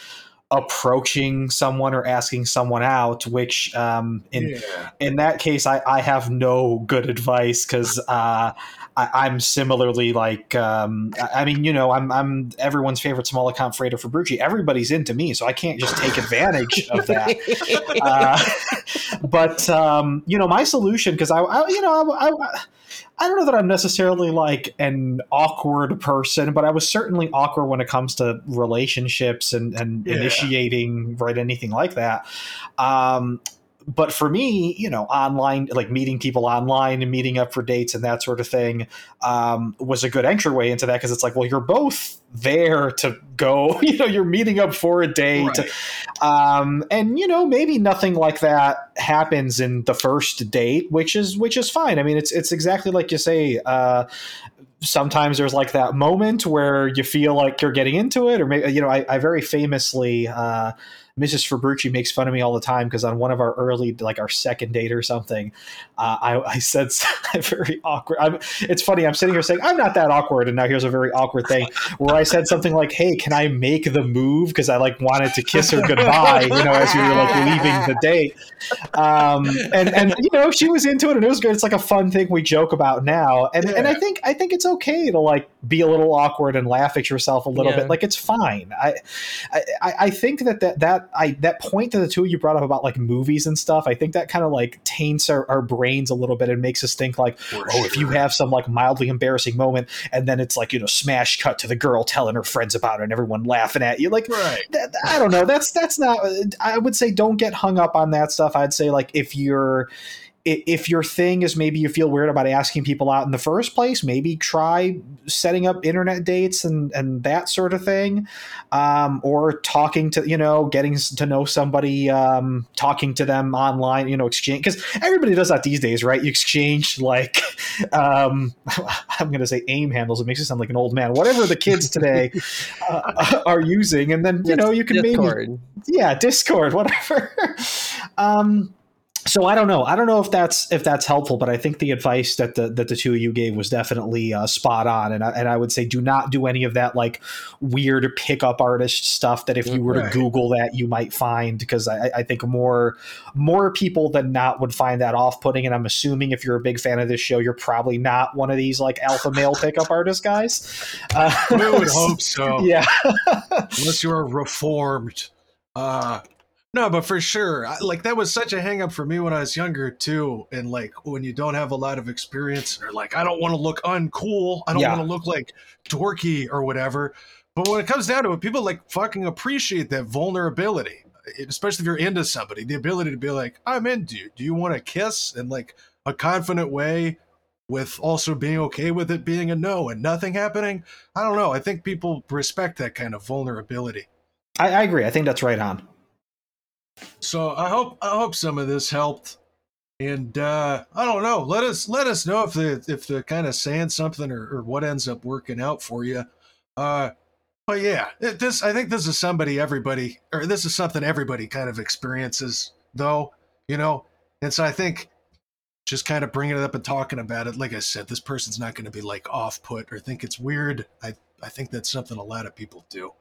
approaching someone or asking someone out. Which um, in yeah, in that case, I, I have no good advice because uh, I, I'm similarly like um, I I mean, you know, I'm I'm everyone's favorite small account freighter for Fabrici. Everybody's into me, so I can't just take advantage of that. [laughs] Uh, [laughs] but um, you know, my solution because I, I, you know, I, I, I don't know that I'm necessarily like an awkward person, but I was certainly awkward when it comes to relationships and and Yeah. initiating right anything like that. Um, but for me, you know, online, like meeting people online and meeting up for dates and that sort of thing, um, was a good entryway into that because it's like, well, you're both there to go, [laughs] you know, you're meeting up for a date. right. Um, and you know, maybe nothing like that happens in the first date, which is which is fine. I mean, it's it's exactly like you say. Uh, sometimes there's like that moment where you feel like you're getting into it, or maybe you know, I, I very famously. Uh, Mrs. Fabrici makes fun of me all the time because on one of our early, like our second date or something, uh, I, I said [laughs] very awkward. I'm, it's funny. I'm sitting here saying I'm not that awkward, and now here's a very awkward thing where I said something like, "Hey, can I make the move?" Because I like wanted to kiss her goodbye, you know, as we were like leaving the date. Um, and and you know, she was into it, and it was good. It's like a fun thing we joke about now, and and I think I think it's okay to like be a little awkward and laugh at yourself a little Yeah. bit. Like it's fine. I, I I think that that that I that point that the two of you brought up about like movies and stuff. I think that kind of like taints our, our brains a little bit and makes us think like, For oh, if you have some like mildly embarrassing moment, and then it's like you know smash cut to the girl telling her friends about it and everyone laughing at you, like right, that, I don't know. That's that's not. I would say don't get hung up on that stuff. I'd say like if you're if your thing is maybe you feel weird about asking people out in the first place, maybe try setting up internet dates and and that sort of thing, um, or talking to you know getting to know somebody, um, talking to them online, you know, exchange because everybody does that these days, right? You exchange like [laughs] um, [laughs] I'm going to say AIM handles. It makes you sound like an old man. Whatever the kids today [laughs] uh, are using, and then you know you can maybe yeah discord whatever um so i don't know i don't know if that's if that's helpful but i think the advice that the that the two of you gave was definitely uh, spot on and I, and I would say do not do any of that like weird pickup artist stuff that if you were Right. to google that you might find because I, I think more more people than not would find that off-putting and i'm assuming if you're a big fan of this show you're probably not one of these like alpha male pickup artist guys uh, we would [laughs] hope so. yeah [laughs] unless you are reformed. Uh no, but for sure, I, like that was such a hang up for me when I was younger too, and like when you don't have a lot of experience, or like I don't want to look uncool, I don't Yeah. want to look like dorky or whatever. But when it comes down to it, people like fucking appreciate that vulnerability, especially if you're into somebody. The ability to be like, "I'm into you. Do you want to kiss?" and like a confident way, with also being okay with it being a no and nothing happening. I don't know. I think people respect that kind of vulnerability. I, I agree i think that's right on So I hope I hope some of this helped. And uh, I don't know. Let us let us know if the if the kind of saying something or, or what ends up working out for you. Uh, but yeah, it, this I think this is somebody everybody or this is something everybody kind of experiences though. You know, and so I think just kind of bringing it up and talking about it. Like I said, this person's not going to be like off put or think it's weird. I I think that's something a lot of people do.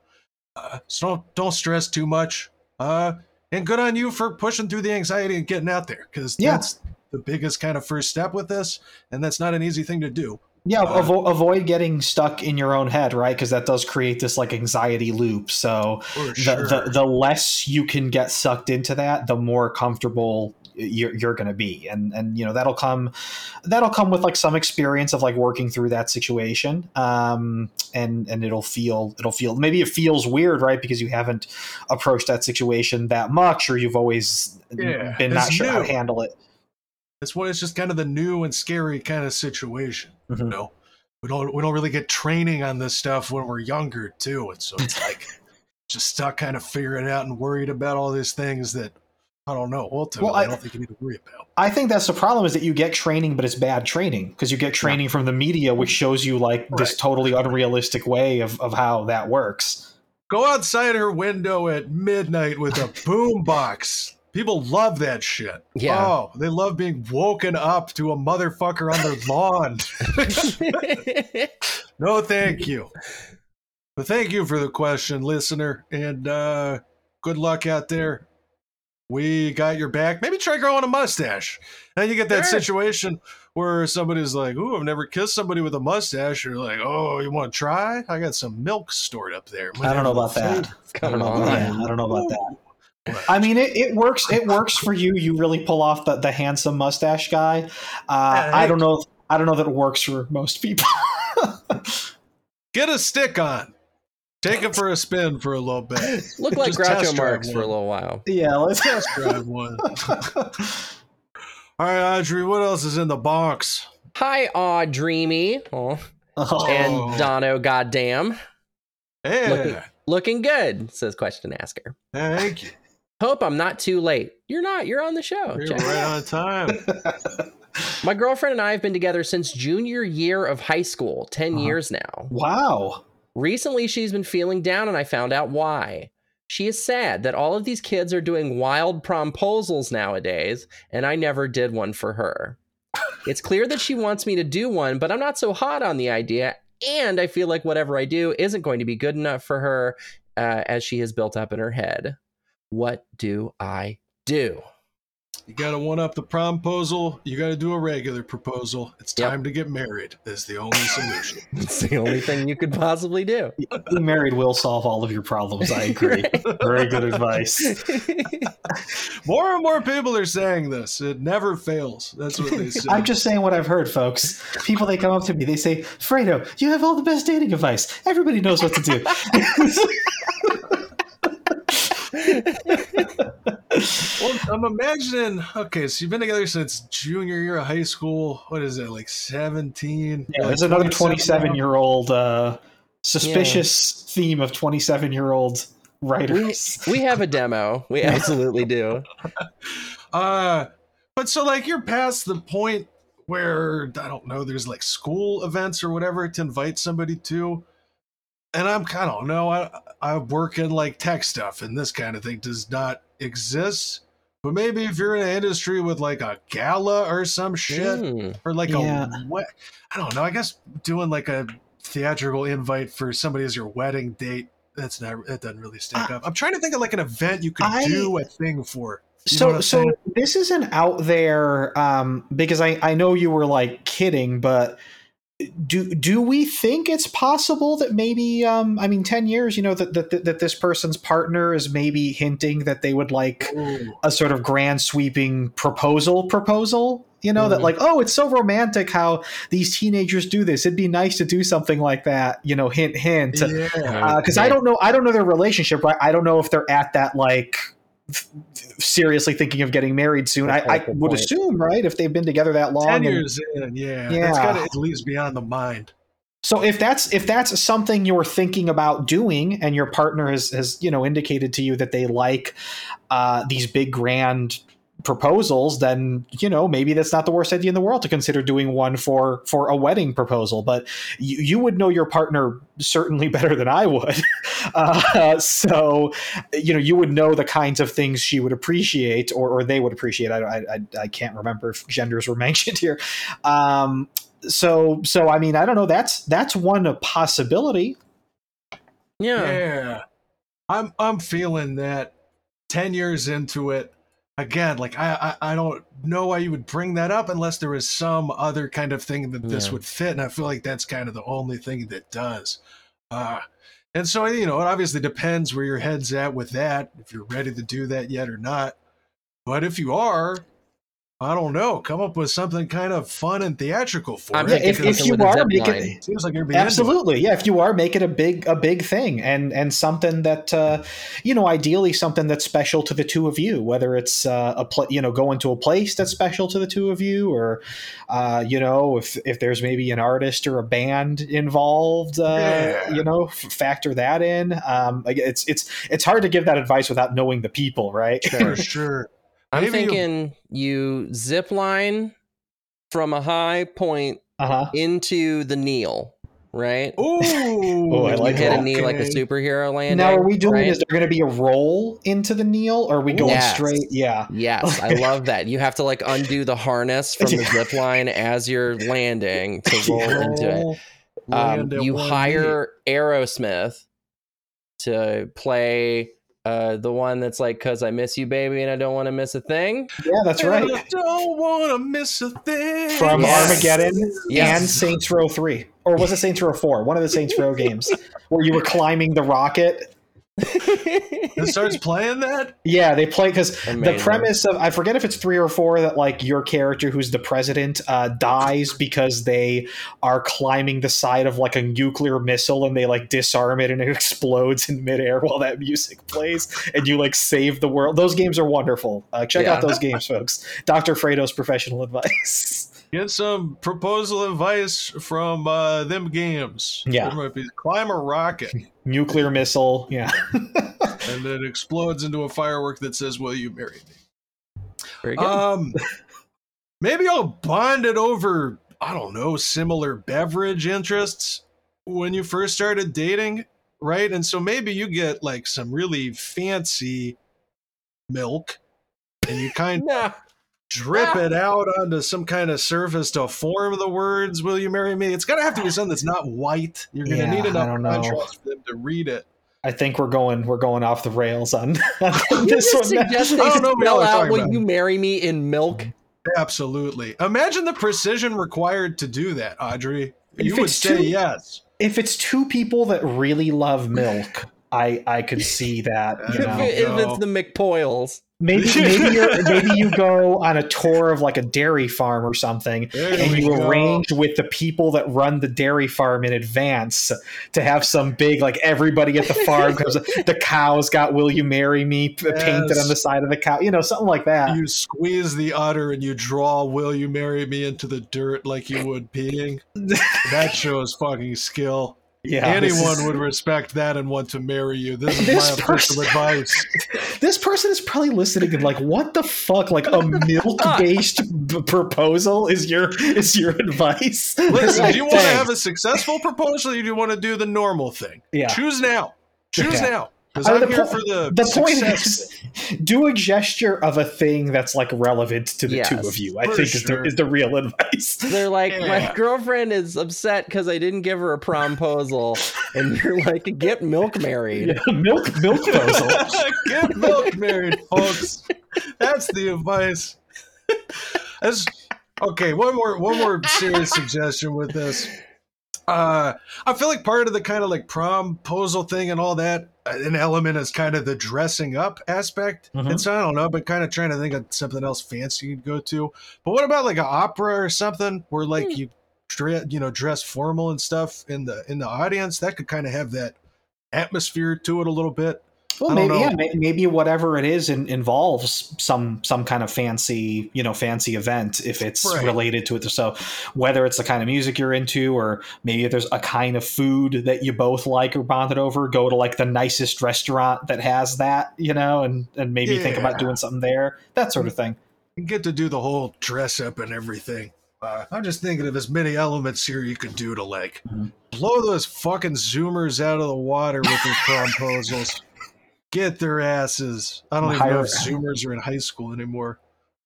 Uh, so don't don't stress too much. Uh, and good on you for pushing through the anxiety and getting out there because Yeah. that's the biggest kind of first step with this, and that's not an easy thing to do. Yeah, Uh, avo- avoid getting stuck in your own head, right? Because that does create this like anxiety loop. So the, sure. the the less you can get sucked into that, the more comfortable you're, you're going to be, and and you know that'll come that'll come with like some experience of like working through that situation, um, and and it'll feel it'll feel maybe it feels weird, right? Because you haven't approached that situation that much, or you've always Yeah, been not it's sure how to handle it. That's what it's just kind of the new and scary kind of situation. You Mhm. know, we don't we don't really get training on this stuff when we're younger too, and so it's like [laughs] just stuck kind of figuring it out and worried about all these things that I don't know. Ultimately, Well, I- I don't think you need to worry about. I think that's the problem is that you get training, but it's bad training because you get training from the media, which shows you like this totally unrealistic way of, of how that works. Go outside her window at midnight with a [laughs] boom box. People love that shit. Yeah. Oh, they love being woken up to a motherfucker on their lawn. [laughs] no, thank you. But thank you for the question, listener, and uh, good luck out there. We got your back. Maybe try growing a mustache. Now you get that Sure. situation where somebody's like, "Ooh, I've never kissed somebody with a mustache." You're like, "Oh, you want to try? I got some milk stored up there." Might I don't know about that. I don't know. on. Yeah, I don't know about that. I mean, it, it works. It works for you. You really pull off the, the handsome mustache guy. Uh, I don't know. I don't know that it works for most people. [laughs] Get a stick on. Take it for a spin for a little bit. [laughs] Look like Just test Groucho Marx for a little while. yeah, let's. Test drive [laughs] one. All right, Audrey, what else is in the box? Hi, Aw Dreamy. Oh. And Dono, goddamn. Hey, Looking- Looking good, says question asker. thank you. Hope I'm not too late. You're not. You're on the show. You're Check right on time. My girlfriend and I have been together since junior year of high school, 10 Uh-huh. years now. wow. Recently, she's been feeling down, and I found out why. She is sad that all of these kids are doing wild promposals nowadays, and I never did one for her. it's clear that she wants me to do one, but I'm not so hot on the idea, and I feel like whatever I do isn't going to be good enough for her uh, as she has built up in her head. What do I do? You got to one up the promposal. You got to do a regular proposal. It's Yep. time to get married. Is the only solution. [laughs] It's the only thing you could possibly do. [laughs] Being married will solve all of your problems. I agree. [laughs] Very good advice. more and more people are saying this. It never fails. That's what they say. I'm just saying what I've heard, folks. People they come up to me, they say, "Fredo, you have all the best dating advice. Everybody knows what to do." Well, I'm imagining. Okay, so you've been together since junior year of high school. What is it, like 17? Yeah, Like there's another 27 27 now? year old uh, suspicious theme of 27 year old we, writers. we have a demo. We [laughs] absolutely do. [laughs] Uh, but so like you're past the point where I don't know. There's like school events or whatever to invite somebody to, and I'm I don't know. I I work in like tech stuff, and this kind of thing does not exist. But maybe if you're in an industry with like a gala or some shit, Hmm. or like Yeah. a what I don't know. I guess doing like a theatrical invite for somebody as your wedding date. That's not that doesn't really stack up. I'm trying to think of like an event you could I- do a thing for. You so so saying? this isn't out there um, because I, I know you were like kidding, but do do we think it's possible that maybe um, I mean 10 years, you know, that, that that this person's partner is maybe hinting that they would like Ooh. a sort of grand sweeping proposal proposal you know that Mhm. like oh it's so romantic how these teenagers do this it'd be nice to do something like that you know hint hint Yeah. because i don't know i don't know their relationship right i don't know if they're at that like th- seriously thinking of getting married soon i, That's I a good would point. assume right if they've been together that long Ten and- years in, yeah. Yeah. That's gotta at least be on the mind. So if that's if that's something you're thinking about doing, and your partner has has you know indicated to you that they like uh, these big grand proposals, then you know maybe that's not the worst idea in the world to consider doing one for for a wedding proposal. But you, you would know your partner certainly [laughs] better than I would. [laughs] Uh, so you know you would know the kinds of things she would appreciate or, or they would appreciate. I, I I I can't remember if genders were [laughs] mentioned here. Um, so so I mean I don't know. That's that's one possibility. Yeah. Yeah. I'm I'm feeling that ten years into it, again, like I, I I don't know why you would bring that up unless there is some other kind of thing that this Yeah. would fit, and I feel like that's kind of the only thing that does. Uh, and so you know, it obviously depends where your head's at with that, if you're ready to do that yet or not. But if you are, I don't know, come up with something kind of fun and theatrical for I'm it. if, if you are zip make line. it, Seems like you're being into it. absolutely yeah if you are make it a big a big thing and and something that uh you know ideally something that's special to the two of you whether it's uh, a pl- you know going to a place that's special to the two of you or uh you know if if there's maybe an artist or a band involved uh Yeah. you know f- factor that in um it's it's it's hard to give that advice without knowing the people right for sure. [laughs] I'm Maybe thinking you zip line from a high point uh-huh into the kneel, right? Ooh, Oh, I you like hit that. a knee like a superhero landing. now are we doing right? is there going to be a roll into the kneel or are we going Yes. straight yeah Yes, I love that. You have to like undo the harness from the [laughs] zip line as you're landing to [laughs] roll into it. Um, you one hire Aerosmith to play uh, the one that's like, "Cause I miss you, baby, and I don't want to miss a thing." yeah that's knee. right I don't want to miss a thing. from Yes. Armageddon Yes. and Saints Row 3. Or was it Saints Row 4? One of the Saints Row games where you were climbing the rocket. It starts playing that. Yeah, they play because the premise of I forget if it's three or four that like your character who's the president uh, dies because they are climbing the side of like a nuclear missile and they like disarm it and it [laughs] explodes in midair while that music plays and you like save the world. Those games are wonderful. Uh, check Yeah. out those games, folks. Dr. Fredo's professional advice. [laughs] Get some proposal advice from uh, them games. Yeah. There might be climb a rocket [laughs] nuclear missile, yeah. [laughs] and it explodes into a firework that says, "Will you marry me?" Very good. Um, maybe I'll bond it over. I don't know, similar beverage interests when you first started dating, right? And so maybe you get like some really fancy milk, and you kind of [laughs] nah. Drip ah. it out onto some kind of surface to form the words "Will you marry me?" It's gonna have to be something that's not white. You're gonna Yeah, need enough don't contrast for them to read it. I think we're going we're going off the rails on, [laughs] on You this just one. suggest I they don't know spell out "Will about. you marry me" in milk. Absolutely. Imagine the precision required to do that, Audrey. If You would say too- yes. If it's two people that really love milk, I I could see that. You if, know, if no. it's the McPoyles, maybe [laughs] maybe maybe you go on a tour of like a dairy farm or something, There and you go. arrange with the people that run the dairy farm in advance to have some big like everybody at the farm [laughs] because the cow's got "Will you marry me" p- painted on the side of the cow, you know, something like that. You squeeze the udder and you draw "Will you marry me?" into the dirt like you would peeing. [laughs] That shows fucking skill. Yeah, Anyone is- would respect that and want to marry you. This is This my official advice. [laughs] this person is probably listening and like, what the fuck? Like a milk-based b- proposal is your is your advice? Listen, do [laughs] you want to have a successful proposal or do you want to do the normal thing? Yeah. Choose now. Choose Yeah. now. Because I'm the here po- for the, the point is, [laughs] do a gesture of a thing that's like relevant to the two of you. I for think is, the, is the real advice. [laughs] they're like, Yeah. "My girlfriend is upset because I didn't give her a promposal," [laughs] and you're like, "Get milk married." Yeah, milk milk proposal. Get milk married, folks. That's the advice. As okay, one more one more serious suggestion with this. Uh, I feel like part of the kind of like promposal thing and all that, uh, an element is kind of the dressing up aspect. Mhm. And so I don't know, but kind of trying to think of something else fancy you'd go to. But what about like an opera or something where like Hmm. you, dre- you know, dress formal and stuff in the in the audience? That could kind of have that atmosphere to it a little bit. Well, maybe know. yeah, maybe whatever it is in, involves some some kind of fancy, you know, fancy event if it's Right. related to it. So whether it's the kind of music you're into, or maybe if there's a kind of food that you both like or bonded over, go to like the nicest restaurant that has that, you know, and and maybe think about doing something there, that sort of thing. You get to do the whole dress up and everything. Uh, I'm just thinking of as many elements here you could do to like Mhm. blow those fucking zoomers out of the water with your [laughs] proposals. Get their asses. I don't even know if zoomers are in high school anymore.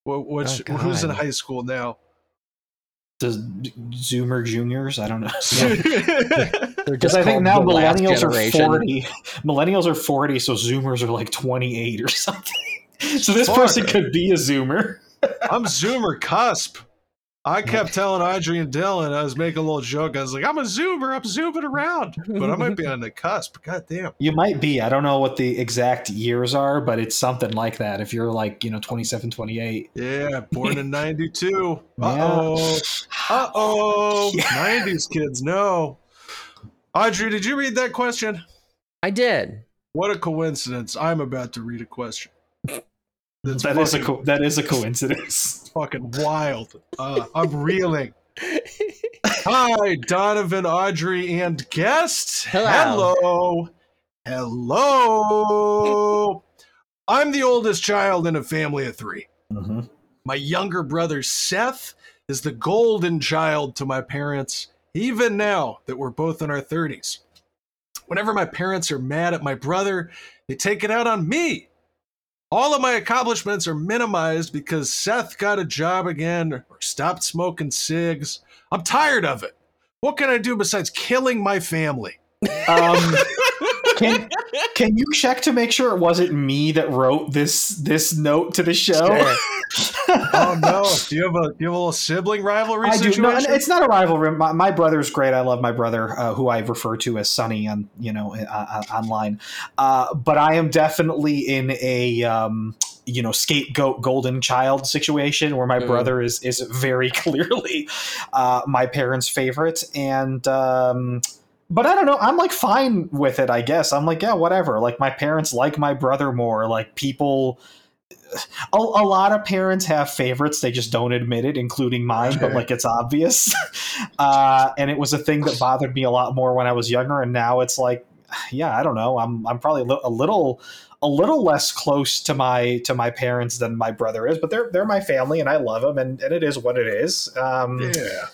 What, what's, Oh, who's in high school now? Does Zoomer Juniors? I don't know. [laughs] Because [laughs] just I think now the last millennials are forty. Millennials are forty, so Zoomers are like twenty eight or something. [laughs] so this Fuck. person could be a Zoomer. I'm Zoomer cusp. I kept telling Audrey and Dylan, I was making a little joke. I was like, I'm a Zoomer. I'm zooming around, but I might be on the cusp. God damn. You might be. I don't know what the exact years are, but it's something like that. If you're like, you know, 27, 28. Yeah, born in 92. Uh oh. Uh oh. Yeah. 90s [laughs] kids, no. Audrey, did you read that question? I did. What a coincidence. I'm about to read a question. That's That is a fucking, co- that is a coincidence. [laughs] fucking wild. Uh, I'm reeling. Hi, Donovan, Audrey, and guests. Hello. Hello. Hello. I'm the oldest child in a family of three. Mhm. My younger brother Seth is the golden child to my parents, even now that we're both in our 30s. Whenever my parents are mad at my brother, they take it out on me. All of my accomplishments are minimized because Seth got a job again or stopped smoking cigs. I'm tired of it. What can I do besides killing my family? [laughs] Um, can, [laughs] can you check to make sure it wasn't me that wrote this this note to the show? [laughs] Oh no! do you have a do you have a little sibling rivalry I do. No, it's not a rivalry. My, my brother's great. I love my brother, uh, who I refer to as Sonny on you know uh, uh, online. Uh, but I am definitely in a um, you know scapegoat golden child situation where my Mm. brother is is very [laughs] clearly uh, my parents' favorite, and. Um, but I don't know. I'm like fine with it. I guess I'm like yeah, whatever. Like my parents like my brother more. Like people a, a lot of parents have favorites they just don't admit it including mine but like it's obvious [laughs] uh, and it was a thing that bothered me a lot more when i was younger and now it's like yeah i don't know i'm i'm probably a little a little less close to my to my parents than my brother is but they're they're my family and i love them and, and it is what it is um yeah.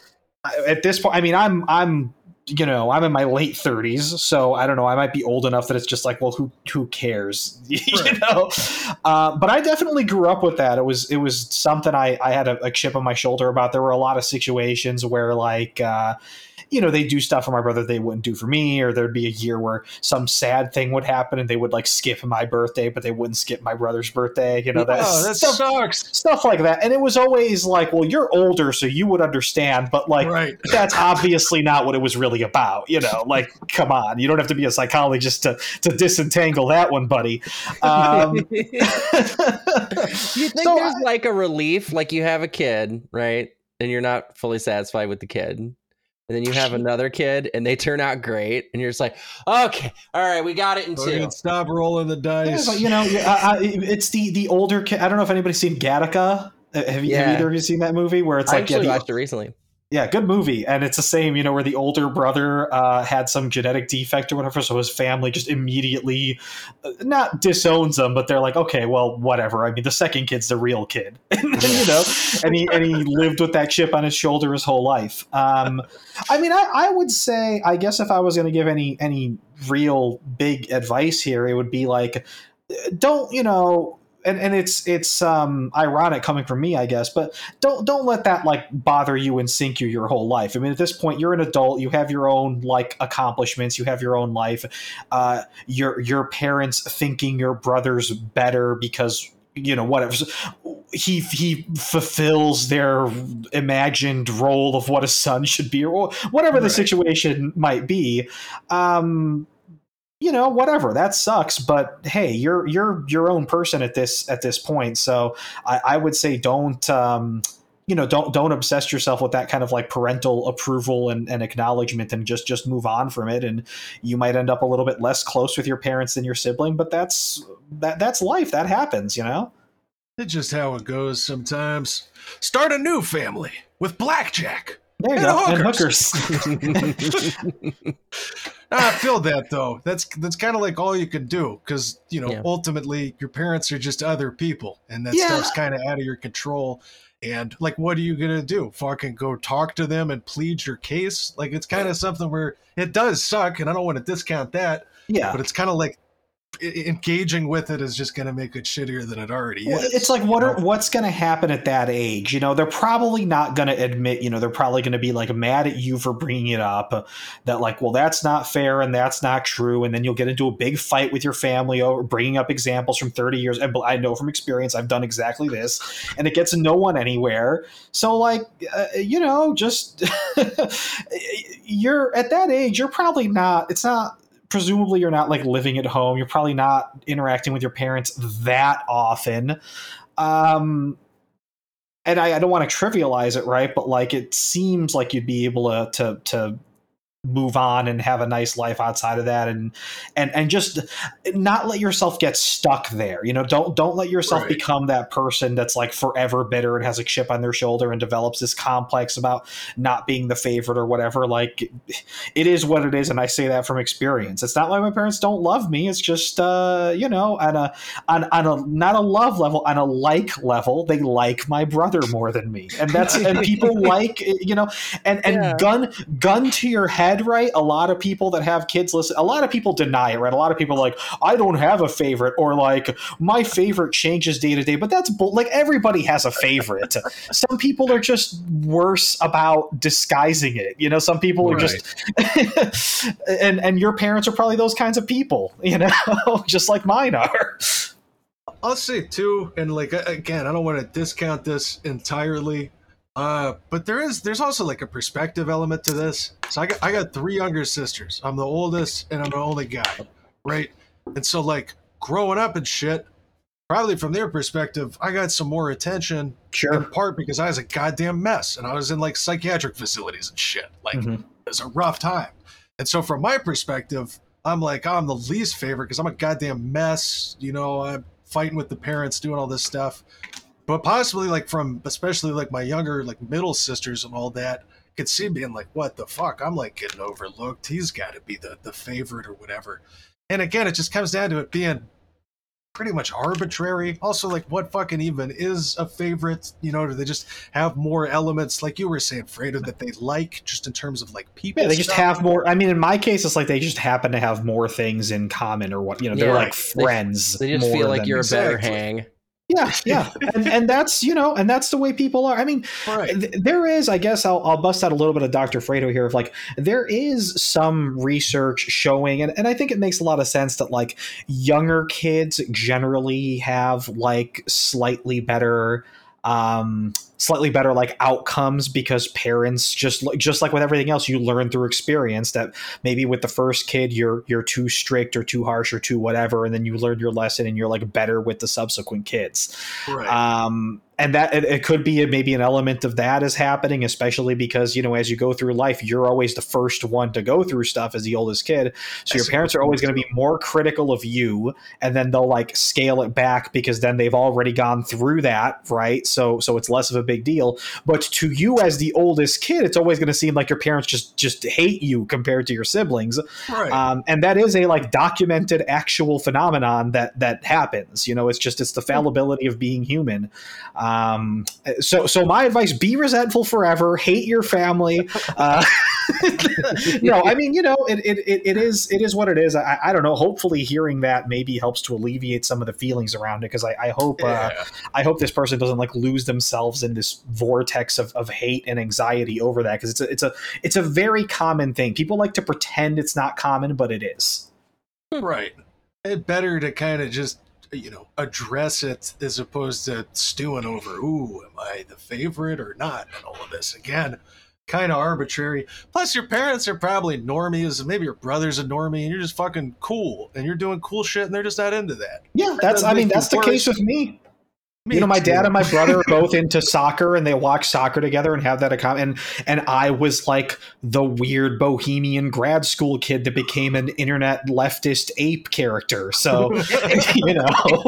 At this point i mean i'm i'm you know i'm in my late 30s so i don't know i might be old enough that it's just like well who who cares? [laughs] You Right. know? Uh, but i definitely grew up with that. It was it was something i i had a, a chip on my shoulder about. There were a lot of situations where like uh you know they do stuff for my brother they wouldn't do for me or there'd be a year where some sad thing would happen and they would like skip my birthday but they wouldn't skip my brother's birthday you know that's oh, that stuff, sucks. stuff like that and it was always like well you're older so you would understand but like right. [laughs] that's obviously not what it was really about. You know, like, come on, you don't have to be a psychologist to to disentangle that one, buddy. Um, [laughs] you think so there's I- like a relief, like you have a kid, right? And you're not fully satisfied with the kid. And then you have another kid and they turn out great. And you're just like, okay, all right, we got it in two. gonna stop rolling the yeah, dice. but, you know, I, I, it's the the older kid. I don't know if anybody's seen Gattaca. Uh, Have, you, have either of you seen that movie where it's I like yeah, actually the- watched it recently. Yeah, good movie, and it's the same. You know, where the older brother uh, had some genetic defect or whatever, so his family just immediately uh, not disowns him, but they're like, okay, well, whatever. I mean, the second kid's the real kid, [laughs] you know, and he and he lived with that chip on his shoulder his whole life. Um, I mean, I, I would say, I guess, if I was going to give any any real big advice here, it would be like, don't you know. And, and it's it's um, ironic coming from me, I guess, but don't don't let that like bother you and sink you your whole life. I mean, at this point, you're an adult. You have your own like accomplishments. You have your own life. Uh, your your parents thinking your brother's better because you know whatever he he fulfills their imagined role of what a son should be or whatever the Right. situation might be. Um, you know whatever that sucks but hey you're you're your own person at this at this point so i, I would say don't um you know don't don't obsess yourself with that kind of like parental approval and, and acknowledgement and just just move on from it and you might end up a little bit less close with your parents than your sibling but that's that that's life that happens you know It's just how it goes sometimes. Start a new family with blackjack. there you And go and hookers. [laughs] [laughs] [laughs] I feel that though. That's that's kind of like all you can do because you know Yeah. ultimately your parents are just other people, and that Yeah. stuff's kind of out of your control. And like, what are you gonna do? Fucking go talk to them and plead your case? Like, it's kind of something where it does suck, and I don't want to discount that, yeah but it's kind of like engaging with it is just going to make it shittier than it already is. It's like what are what's going to happen at that age? You know, they're probably not going to admit. You know, they're probably going to be like mad at you for bringing it up. uh, That like, well, that's not fair and that's not true. And then you'll get into a big fight with your family over bringing up examples from thirty years. And I know from experience, I've done exactly this, and it gets no one anywhere. So like, uh, you know, just [laughs] you're at that age. You're probably not. It's not presumably you're not like living at home. You're probably not interacting with your parents that often. Um and I, I don't want to trivialize it right? But like it seems like you'd be able to to to move on and have a nice life outside of that. And and and just not let yourself get stuck there you know don't don't let yourself Right. become that person that's like forever bitter and has a chip on their shoulder and develops this complex about not being the favorite or whatever. Like it is what it is. And i say that from experience. It's not like my parents don't love me. It's just uh you know on a on, on a not a love level on a like level they like my brother more than me. And that's and people [laughs] like you know and and Yeah. gun gun to your head right a lot of people that have kids listen a lot of people deny it right? A lot of people like i don't have a favorite or like my favorite changes day to day but that's bull- like everybody has a favorite. [laughs] Some people are just worse about disguising it you know? Some people are just [laughs] and and your parents are probably those kinds of people [laughs] you know? Just like mine are. I'll say too, and like again, I don't want to discount this entirely, uh, but there is there's also like a perspective element to this. So I got I got three younger sisters. I'm the oldest, and I'm the only guy, right? And so like growing up and shit, probably from their perspective, I got some more attention in part because I was a goddamn mess, and I was in like psychiatric facilities and shit. Like Mhm. it was a rough time. And so from my perspective, I'm like, I'm the least favorite because I'm a goddamn mess. You know, I'm fighting with the parents, doing all this stuff. But possibly like from especially like my younger, like middle sisters and all that, could see being like, what the fuck? I'm like getting overlooked. He's gotta be the the favorite or whatever. And again, it just comes down to it being pretty much arbitrary. Also, like, what fucking even is a favorite? You know, do they just have more elements, like you were saying, Fredo, that they like, just in terms of like people? yeah they just stuff? have more i mean in my case it's like they just happen to have more things in common or what you know they're Yeah, like friends They just feel like you're a better Exactly. hang. Yeah yeah and, and that's you know and that's the way people are i mean right. th- there is i guess I'll, I'll bust out a little bit of dr fredo here of like there is some research showing and, and i think it makes a lot of sense that like younger kids generally have like slightly better um slightly better like outcomes because parents just like just like with everything else you learn through experience that maybe with the first kid you're you're too strict or too harsh or too whatever and then you learn your lesson and you're like better with the subsequent kids right. um, and that it, it could be maybe an element of that is happening, especially because you know as you go through life, you're always the first one to go through stuff as the oldest kid. So your parents are always going to be more critical of you, and then they'll like scale it back because then they've already gone through that, right? So so it's less of a big deal. But to you as the oldest kid, it's always going to seem like your parents just just hate you compared to your siblings right. um, and that is a like documented actual phenomenon that that happens you know it's just it's the fallibility of being human um, so so my advice be resentful forever hate your family uh, [laughs] no i mean you know it, it, it, it is it is what it is I, I don't know hopefully hearing that maybe helps to alleviate some of the feelings around it because I, I hope uh, yeah. I hope this person doesn't like lose themselves in this vortex of, of hate and anxiety over that because it's a it's a it's a very common thing. People like to pretend it's not common, but it is. right. It better to kind of just you know address it as opposed to stewing over. Ooh, am I the favorite or not? And all of this again. Kind of arbitrary. Plus, your parents are probably normies. Maybe your brother's a normie, and you're just fucking cool, and you're doing cool shit, and they're just not into that. Yeah, that's I mean that's the worse. case with me. You know, my too. dad and my brother are both [laughs] into soccer, and they watch soccer together and have that account. And and I was like the weird bohemian grad school kid that became an internet leftist ape character. So [laughs] you know,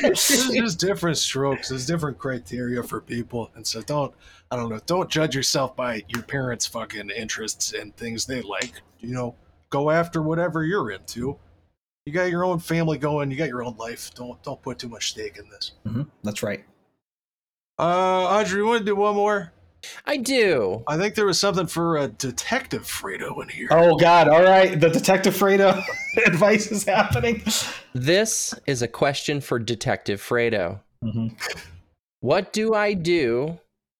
There's just different strokes. There's different criteria for people, and so don't I don't know. Don't judge yourself by your parents' fucking interests and things they like. You know, go after whatever you're into. You got your own family going. You got your own life. Don't don't put too much stake in this. Mhm, that's right. Uh, Audrey, you want to do one more? I do. I think there was something for a Detective Fredo in here. Oh God! All right, the Detective Fredo [laughs] advice is happening. This is a question for Detective Fredo. Mhm. What do I do?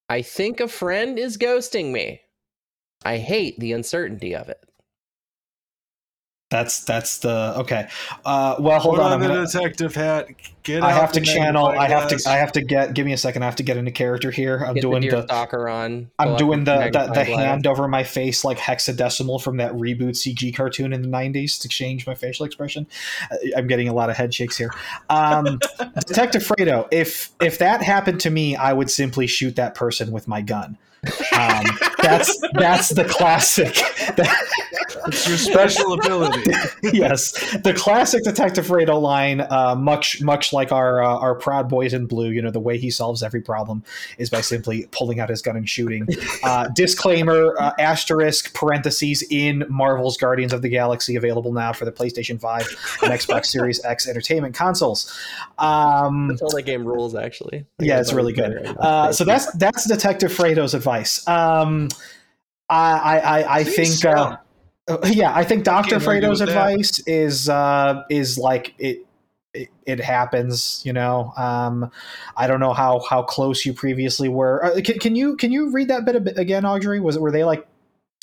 I think a friend is ghosting me. I hate the uncertainty of it. That's that's the okay. Uh, well, hold Put on. on I'm the gonna. detective hat. Get. I have to channel. I have to. glass. I have to get. Give me a second. I have to get into character here. I'm Get doing the, the. stalker on. I'm doing the the, magnifying the hand over my face like hexadecimal from that reboot CG cartoon in the 90s to change my facial expression. Uh, I'm getting a lot of head shakes here. Um, [laughs] Detective Fredo, if if that happened to me, I would simply shoot that person with my gun. Um, that's that's the classic. It's your special ability. yes, the classic Detective Fredo line, uh, much much like our uh, our proud boys in blue. You know, the way he solves every problem is by simply pulling out his gun and shooting. Uh, disclaimer: uh, asterisk parentheses in Marvel's Guardians of the Galaxy, available now for the PlayStation Five and Xbox Series X entertainment consoles. Um, That's all that game rules, actually. yeah, it's really good. Uh, so that's that's Detective Fredo's advice. Um, I I I, I think. Uh, uh, yeah, I think Detective Fredo's advice is uh, is like it, it. It happens, you know. Um, I don't know how how close you previously were. Uh, can, can you can you read that bit a bit again, Audrey? Was it were they like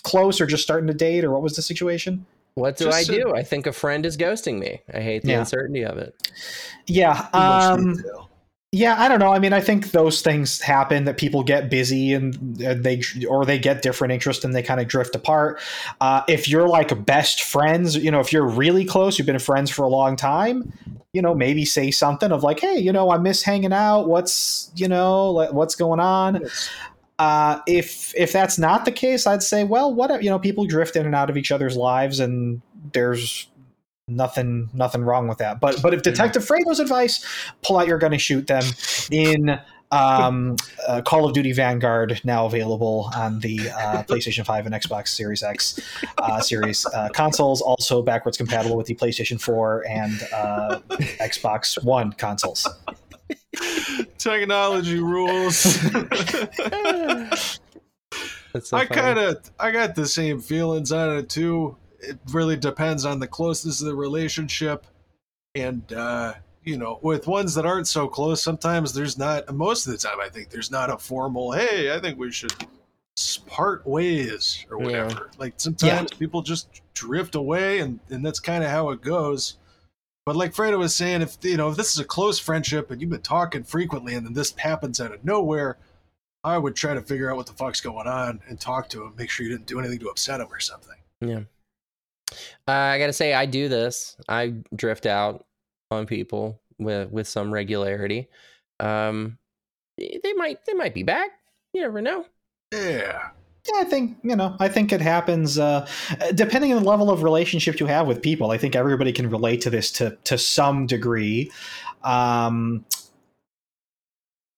close or just starting to date, or what was the situation? What do Just I a- do? I think a friend is ghosting me. I hate the Yeah. uncertainty of it. Yeah, Too much um, detail. Yeah, I don't know. I mean, I think those things happen that people get busy and uh, they or they get different interests and they kind of drift apart. Uh, if you're like best friends, you know, if you're really close, you've been friends for a long time, you know, maybe say something of like, "Hey, you know, I miss hanging out. What's you know, what's going on?" Uh, if if that's not the case, I'd say, well, what you know, people drift in and out of each other's lives, and there's nothing nothing wrong with that. But but if Detective Fredo's advice, pull out your gun and shoot them in. Um, uh, Call of Duty Vanguard now available on the uh, [laughs] PlayStation 5 and Xbox Series X uh, series uh, consoles, also backwards compatible with the PlayStation 4 and uh, Xbox One consoles. Technology rules. [laughs] That's so I kind of I got the same feelings on it too. It really depends on the closeness of the relationship, and uh, you know, with ones that aren't so close, sometimes there's not. Most of the time, I think there's not a formal. Hey, I think we should part ways or Yeah. whatever. Like sometimes people just drift away, and and that's kind of how it goes. But like Fredo was saying, if you know if this is a close friendship and you've been talking frequently, and then this happens out of nowhere, I would try to figure out what the fuck's going on and talk to him. Make sure you didn't do anything to upset him or something. Yeah. Uh, I gotta say, I do this. I drift out on people with with some regularity. Um, they might they might be back. You never know. Yeah. Yeah, I think you know. I think it happens uh, depending on the level of relationship you have with people. I think everybody can relate to this to to some degree. Um,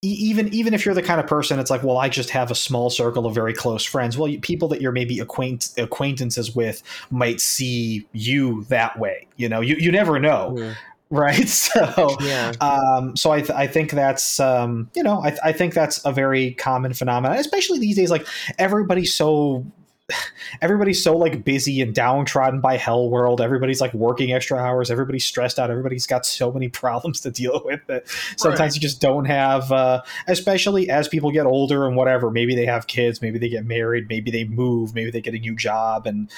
even even if you're the kind of person, it's like, well, I just have a small circle of very close friends. Well, you, people that you're maybe acquaint acquaintances with might see you that way. You know, you you never know, Yeah. right? [laughs] So Yeah. um, so I, th- I think that's um, you know I, th- I think that's a very common phenomenon, especially these days. Like everybody's so [sighs] everybody's so like busy and downtrodden by hell world. Everybody's like working extra hours. Everybody's stressed out. Everybody's got so many [laughs] problems to deal with that sometimes you just don't have. Uh, especially as people get older and whatever. Maybe they have kids. Maybe they get married. Maybe they move. Maybe they get a new job, and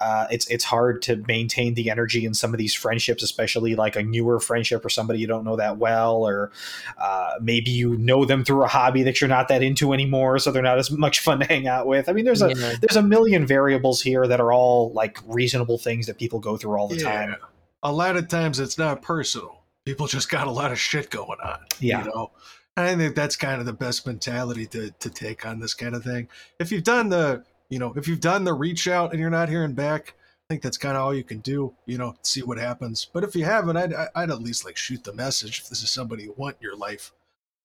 uh, it's it's hard to maintain the energy in some of these friendships, especially like a newer friendship or somebody you don't know that well, or uh, maybe you know them through a hobby that you're not that into anymore, so they're not as much fun to hang out with. I mean, there's a Yeah. there's a million variables here that are all like reasonable things that people go through all the time. A lot of times it's not personal. People just got a lot of shit going on. Yeah. You know? And I think that's kind of the best mentality to, to take on this kind of thing. If you've done the, you know, if you've done the reach out and you're not hearing back, I think that's kind of all you can do, you know, see what happens. But if you haven't, I'd, I'd at least like shoot the message if this is somebody you want in your life.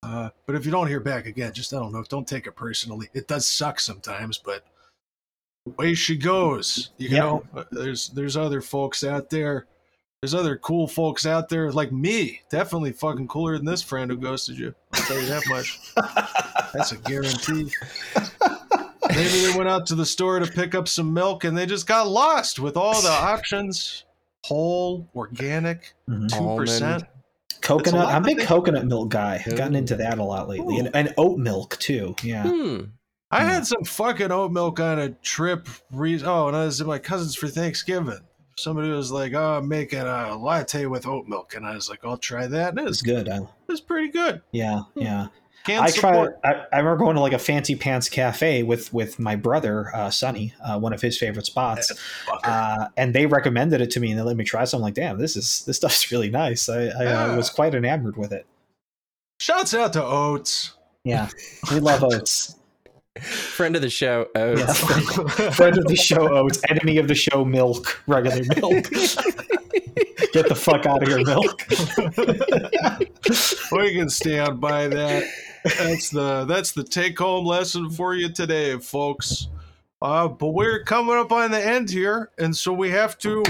Uh, but if you don't hear back again, just I don't know, don't take it personally. It does suck sometimes, but way she goes, you Yep. know, uh, there's there's other folks out there. There's other cool folks out there like me. Definitely fucking cooler than this friend who ghosted you. I'll tell you that much. [laughs] That's a guarantee. Maybe they went out to the store to pick up some milk and they just got lost with all the options. Whole, organic, Mhm. two Almond. percent. Coconut. I'm a big coconut milk guy. I've gotten into that a lot lately, and, and oat milk too. Yeah. Hmm. I had some fucking oat milk on a trip. Re- oh, and I was at my cousin's for Thanksgiving. Somebody was like, "Oh, I'm making a latte with oat milk," and I was like, "I'll try that." And it It's was, good. It was pretty good. yeah, yeah. Can I support. tried. I, I remember going to like a fancy pants cafe with with my brother uh, Sonny, uh, one of his favorite spots, uh, and they recommended it to me and they let me try. So I'm like, damn, this is this stuff's [laughs] really nice. I, I uh, Yeah. was quite enamored with it. Shouts out to Oats. Yeah, we love [laughs] oats. Friend of the show, Oates. Yeah. Friend of the show, oats. Enemy of the show, milk. Regular milk. Get the fuck out of here, milk. [laughs] we can stand by that. That's the that's the take home lesson for you today, folks. Uh, but we're coming up on the end here, and so we have to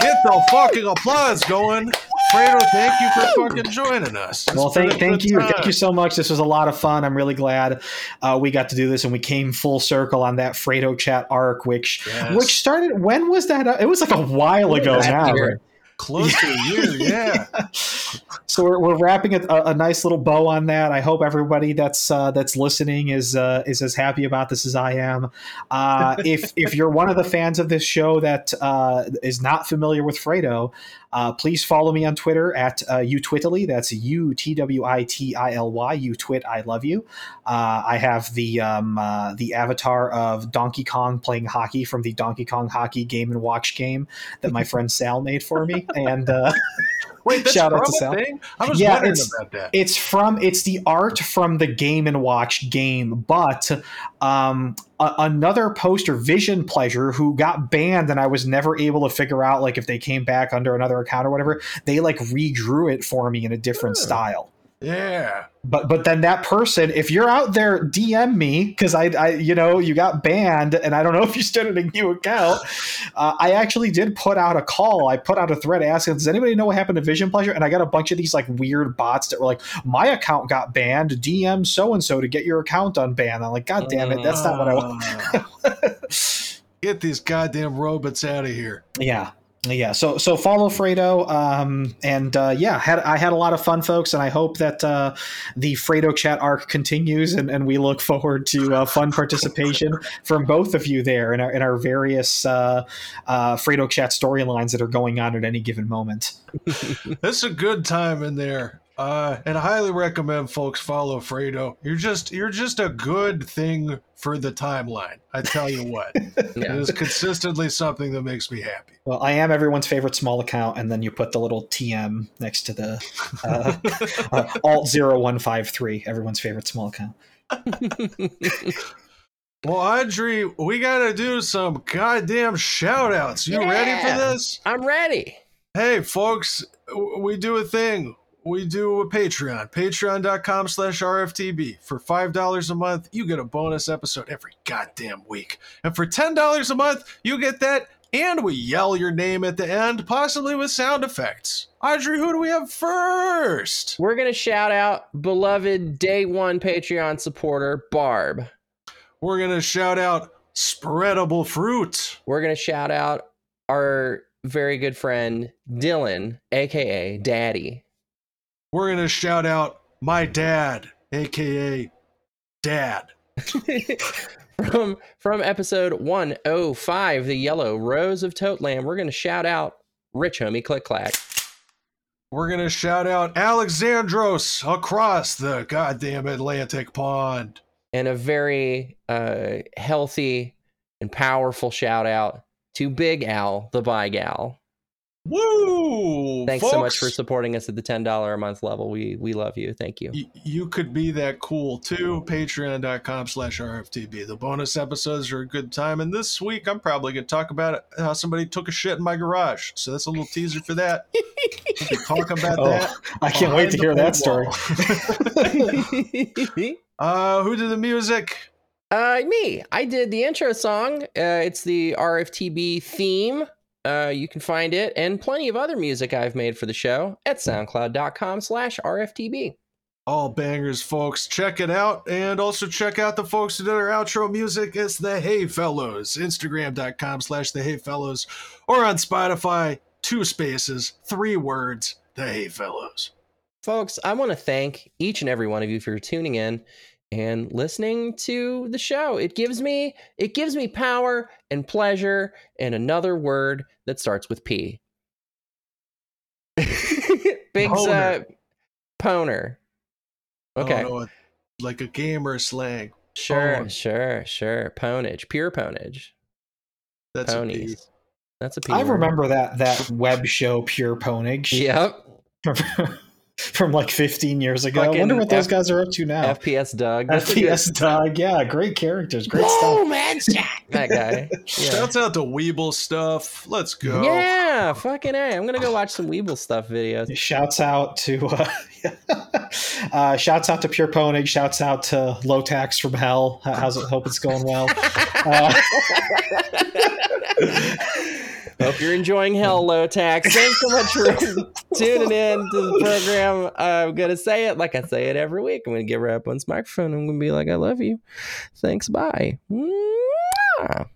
get the fucking applause going. Fredo, thank you for fucking joining us. It's Well, thank, thank you, time. thank you so much. This was a lot of fun. I'm really glad uh, we got to do this, and we came full circle on that Fredo chat arc, which Yes. which started. When was that? It was like a while ago now. year. right? close to a year, yeah. [laughs] So we're, we're wrapping a, a nice little bow on that. I hope everybody that's uh, that's listening is uh, is as happy about this as I am. Uh, if if you're one of the fans of this show that uh, is not familiar with Fredo, uh, please follow me on Twitter at uh, utwitily. That's U T W I T I L Y. You twit. I love you. Uh, I have the um, uh, the avatar of Donkey Kong playing hockey from the Donkey Kong Hockey Game and Watch game that my friend [laughs] Sal made for me, and. [laughs] Wait, that's Shout out from to a Sal. thing? I was Yeah, wondering it's- about that. it's from it's the art from the game and watch game but um a- another poster vision pleasure who got banned and i was never able to figure out like if they came back under another account or whatever they like redrew it for me in a different Oh. style yeah. but but then that person if you're out there dm me because I, I you know you got banned and i don't know [laughs] if you started a new account. Uh, i actually did put out a call. I put out a thread asking does anybody know what happened to vision pleasure? And i got a bunch of these like weird bots that were like my account got banned. Dm so and so to get your account unbanned. I'm like god damn it that's not what i want. Uh, [laughs] Get these goddamn robots out of here. yeah yeah so so follow fredo um and uh yeah had i had a lot of fun folks and i hope that uh the fredo chat arc continues and, and we look forward to uh, fun participation from both of you there in our in our various uh uh fredo chat storylines that are going on at any given moment [laughs] It's a good time in there. Uh, and I highly recommend folks follow Fredo. You're just you're just a good thing for the timeline. I tell you what, [laughs] it Yeah. is consistently something that makes me happy. well i am everyone's favorite small account and then you put the little tm next to the uh, [laughs] uh, alt 0153 everyone's favorite small account [laughs] Well, Audrey, we gotta do some goddamn shout outs. You ready for this? I'm ready. Hey, folks, we do a thing. We do a Patreon, patreon.com slash RFTB. For $5 a month, you get a bonus episode every goddamn week. And for $10 a month, you get that, and we yell your name at the end, possibly with sound effects. Audrey, who do we have first? We're gonna shout out beloved day one Patreon supporter Barb. We're going to shout out Spreadable Fruit. We're gonna shout out our very good friend Dylan, aka Daddy. We're going to shout out my dad, aka Dad. [laughs] from from episode 105, the yellow rose of Toteland, we're gonna shout out Rich Homie Click Clack. We're going to shout out Alexandros across the goddamn Atlantic pond. and a very uh, healthy and powerful shout out to Big Al, the Bye Gal. Woo! Thanks so much for supporting us at the ten dollar a month level. We we love you. Thank you. Y- you could be that cool too. Patreon.com slash RFTB. The bonus episodes are a good time. And this week, I'm probably going to talk about how somebody took a shit in my garage. So that's a little teaser for that. We'll be talking [laughs] about Oh, that. i can't wait to hear that the story [laughs] uh, who did the music? uh, me. I did the intro song. Uh, it's the RFTB theme. Uh, you can find it and plenty of other music I've made for the show at soundcloud.com slash RFTB. All bangers, folks. Check it out. And also check out the folks who did our outro music. It's the Hey Fellows. Instagram.com slash the Hey Fellows. Or on Spotify, two spaces, three words, the Hey Fellows. Folks, I want to thank each and every one of you for tuning in and listening to the show. It gives me it gives me power and pleasure and another word that starts with P. [laughs] Big's uh Poner. poner. Okay. don't know, like a gamer slang. Sure, Pone. sure, sure. Ponage, pure ponage. That's a P. Ponies. That's a P. I word. remember that that [laughs] web show Pure Pwnage Yep. [laughs] [laughs] from like 15 years ago. I wonder what those F- guys are up to now. FPS Doug. That's a good- FPS Doug, yeah, great characters, great Whoa, stuff. man, that guy. [laughs] Yeah. Shouts out to Weebl's Stuff. Let's go. Yeah, fucking A. I'm gonna go watch some Weebl's Stuff videos. Shouts out to uh, [laughs] uh, shouts out to Pure Pwnage. Shouts out to Lowtax from Hell. How's it? Hope it's going well. Uh, Hope you're enjoying Hell Lowtax. Thanks so much for [laughs] tuning in to the program. I'm gonna say it like I say it every week. I'm gonna get right up on this microphone. I'm gonna be like, I love you. Thanks. Bye. Mwah.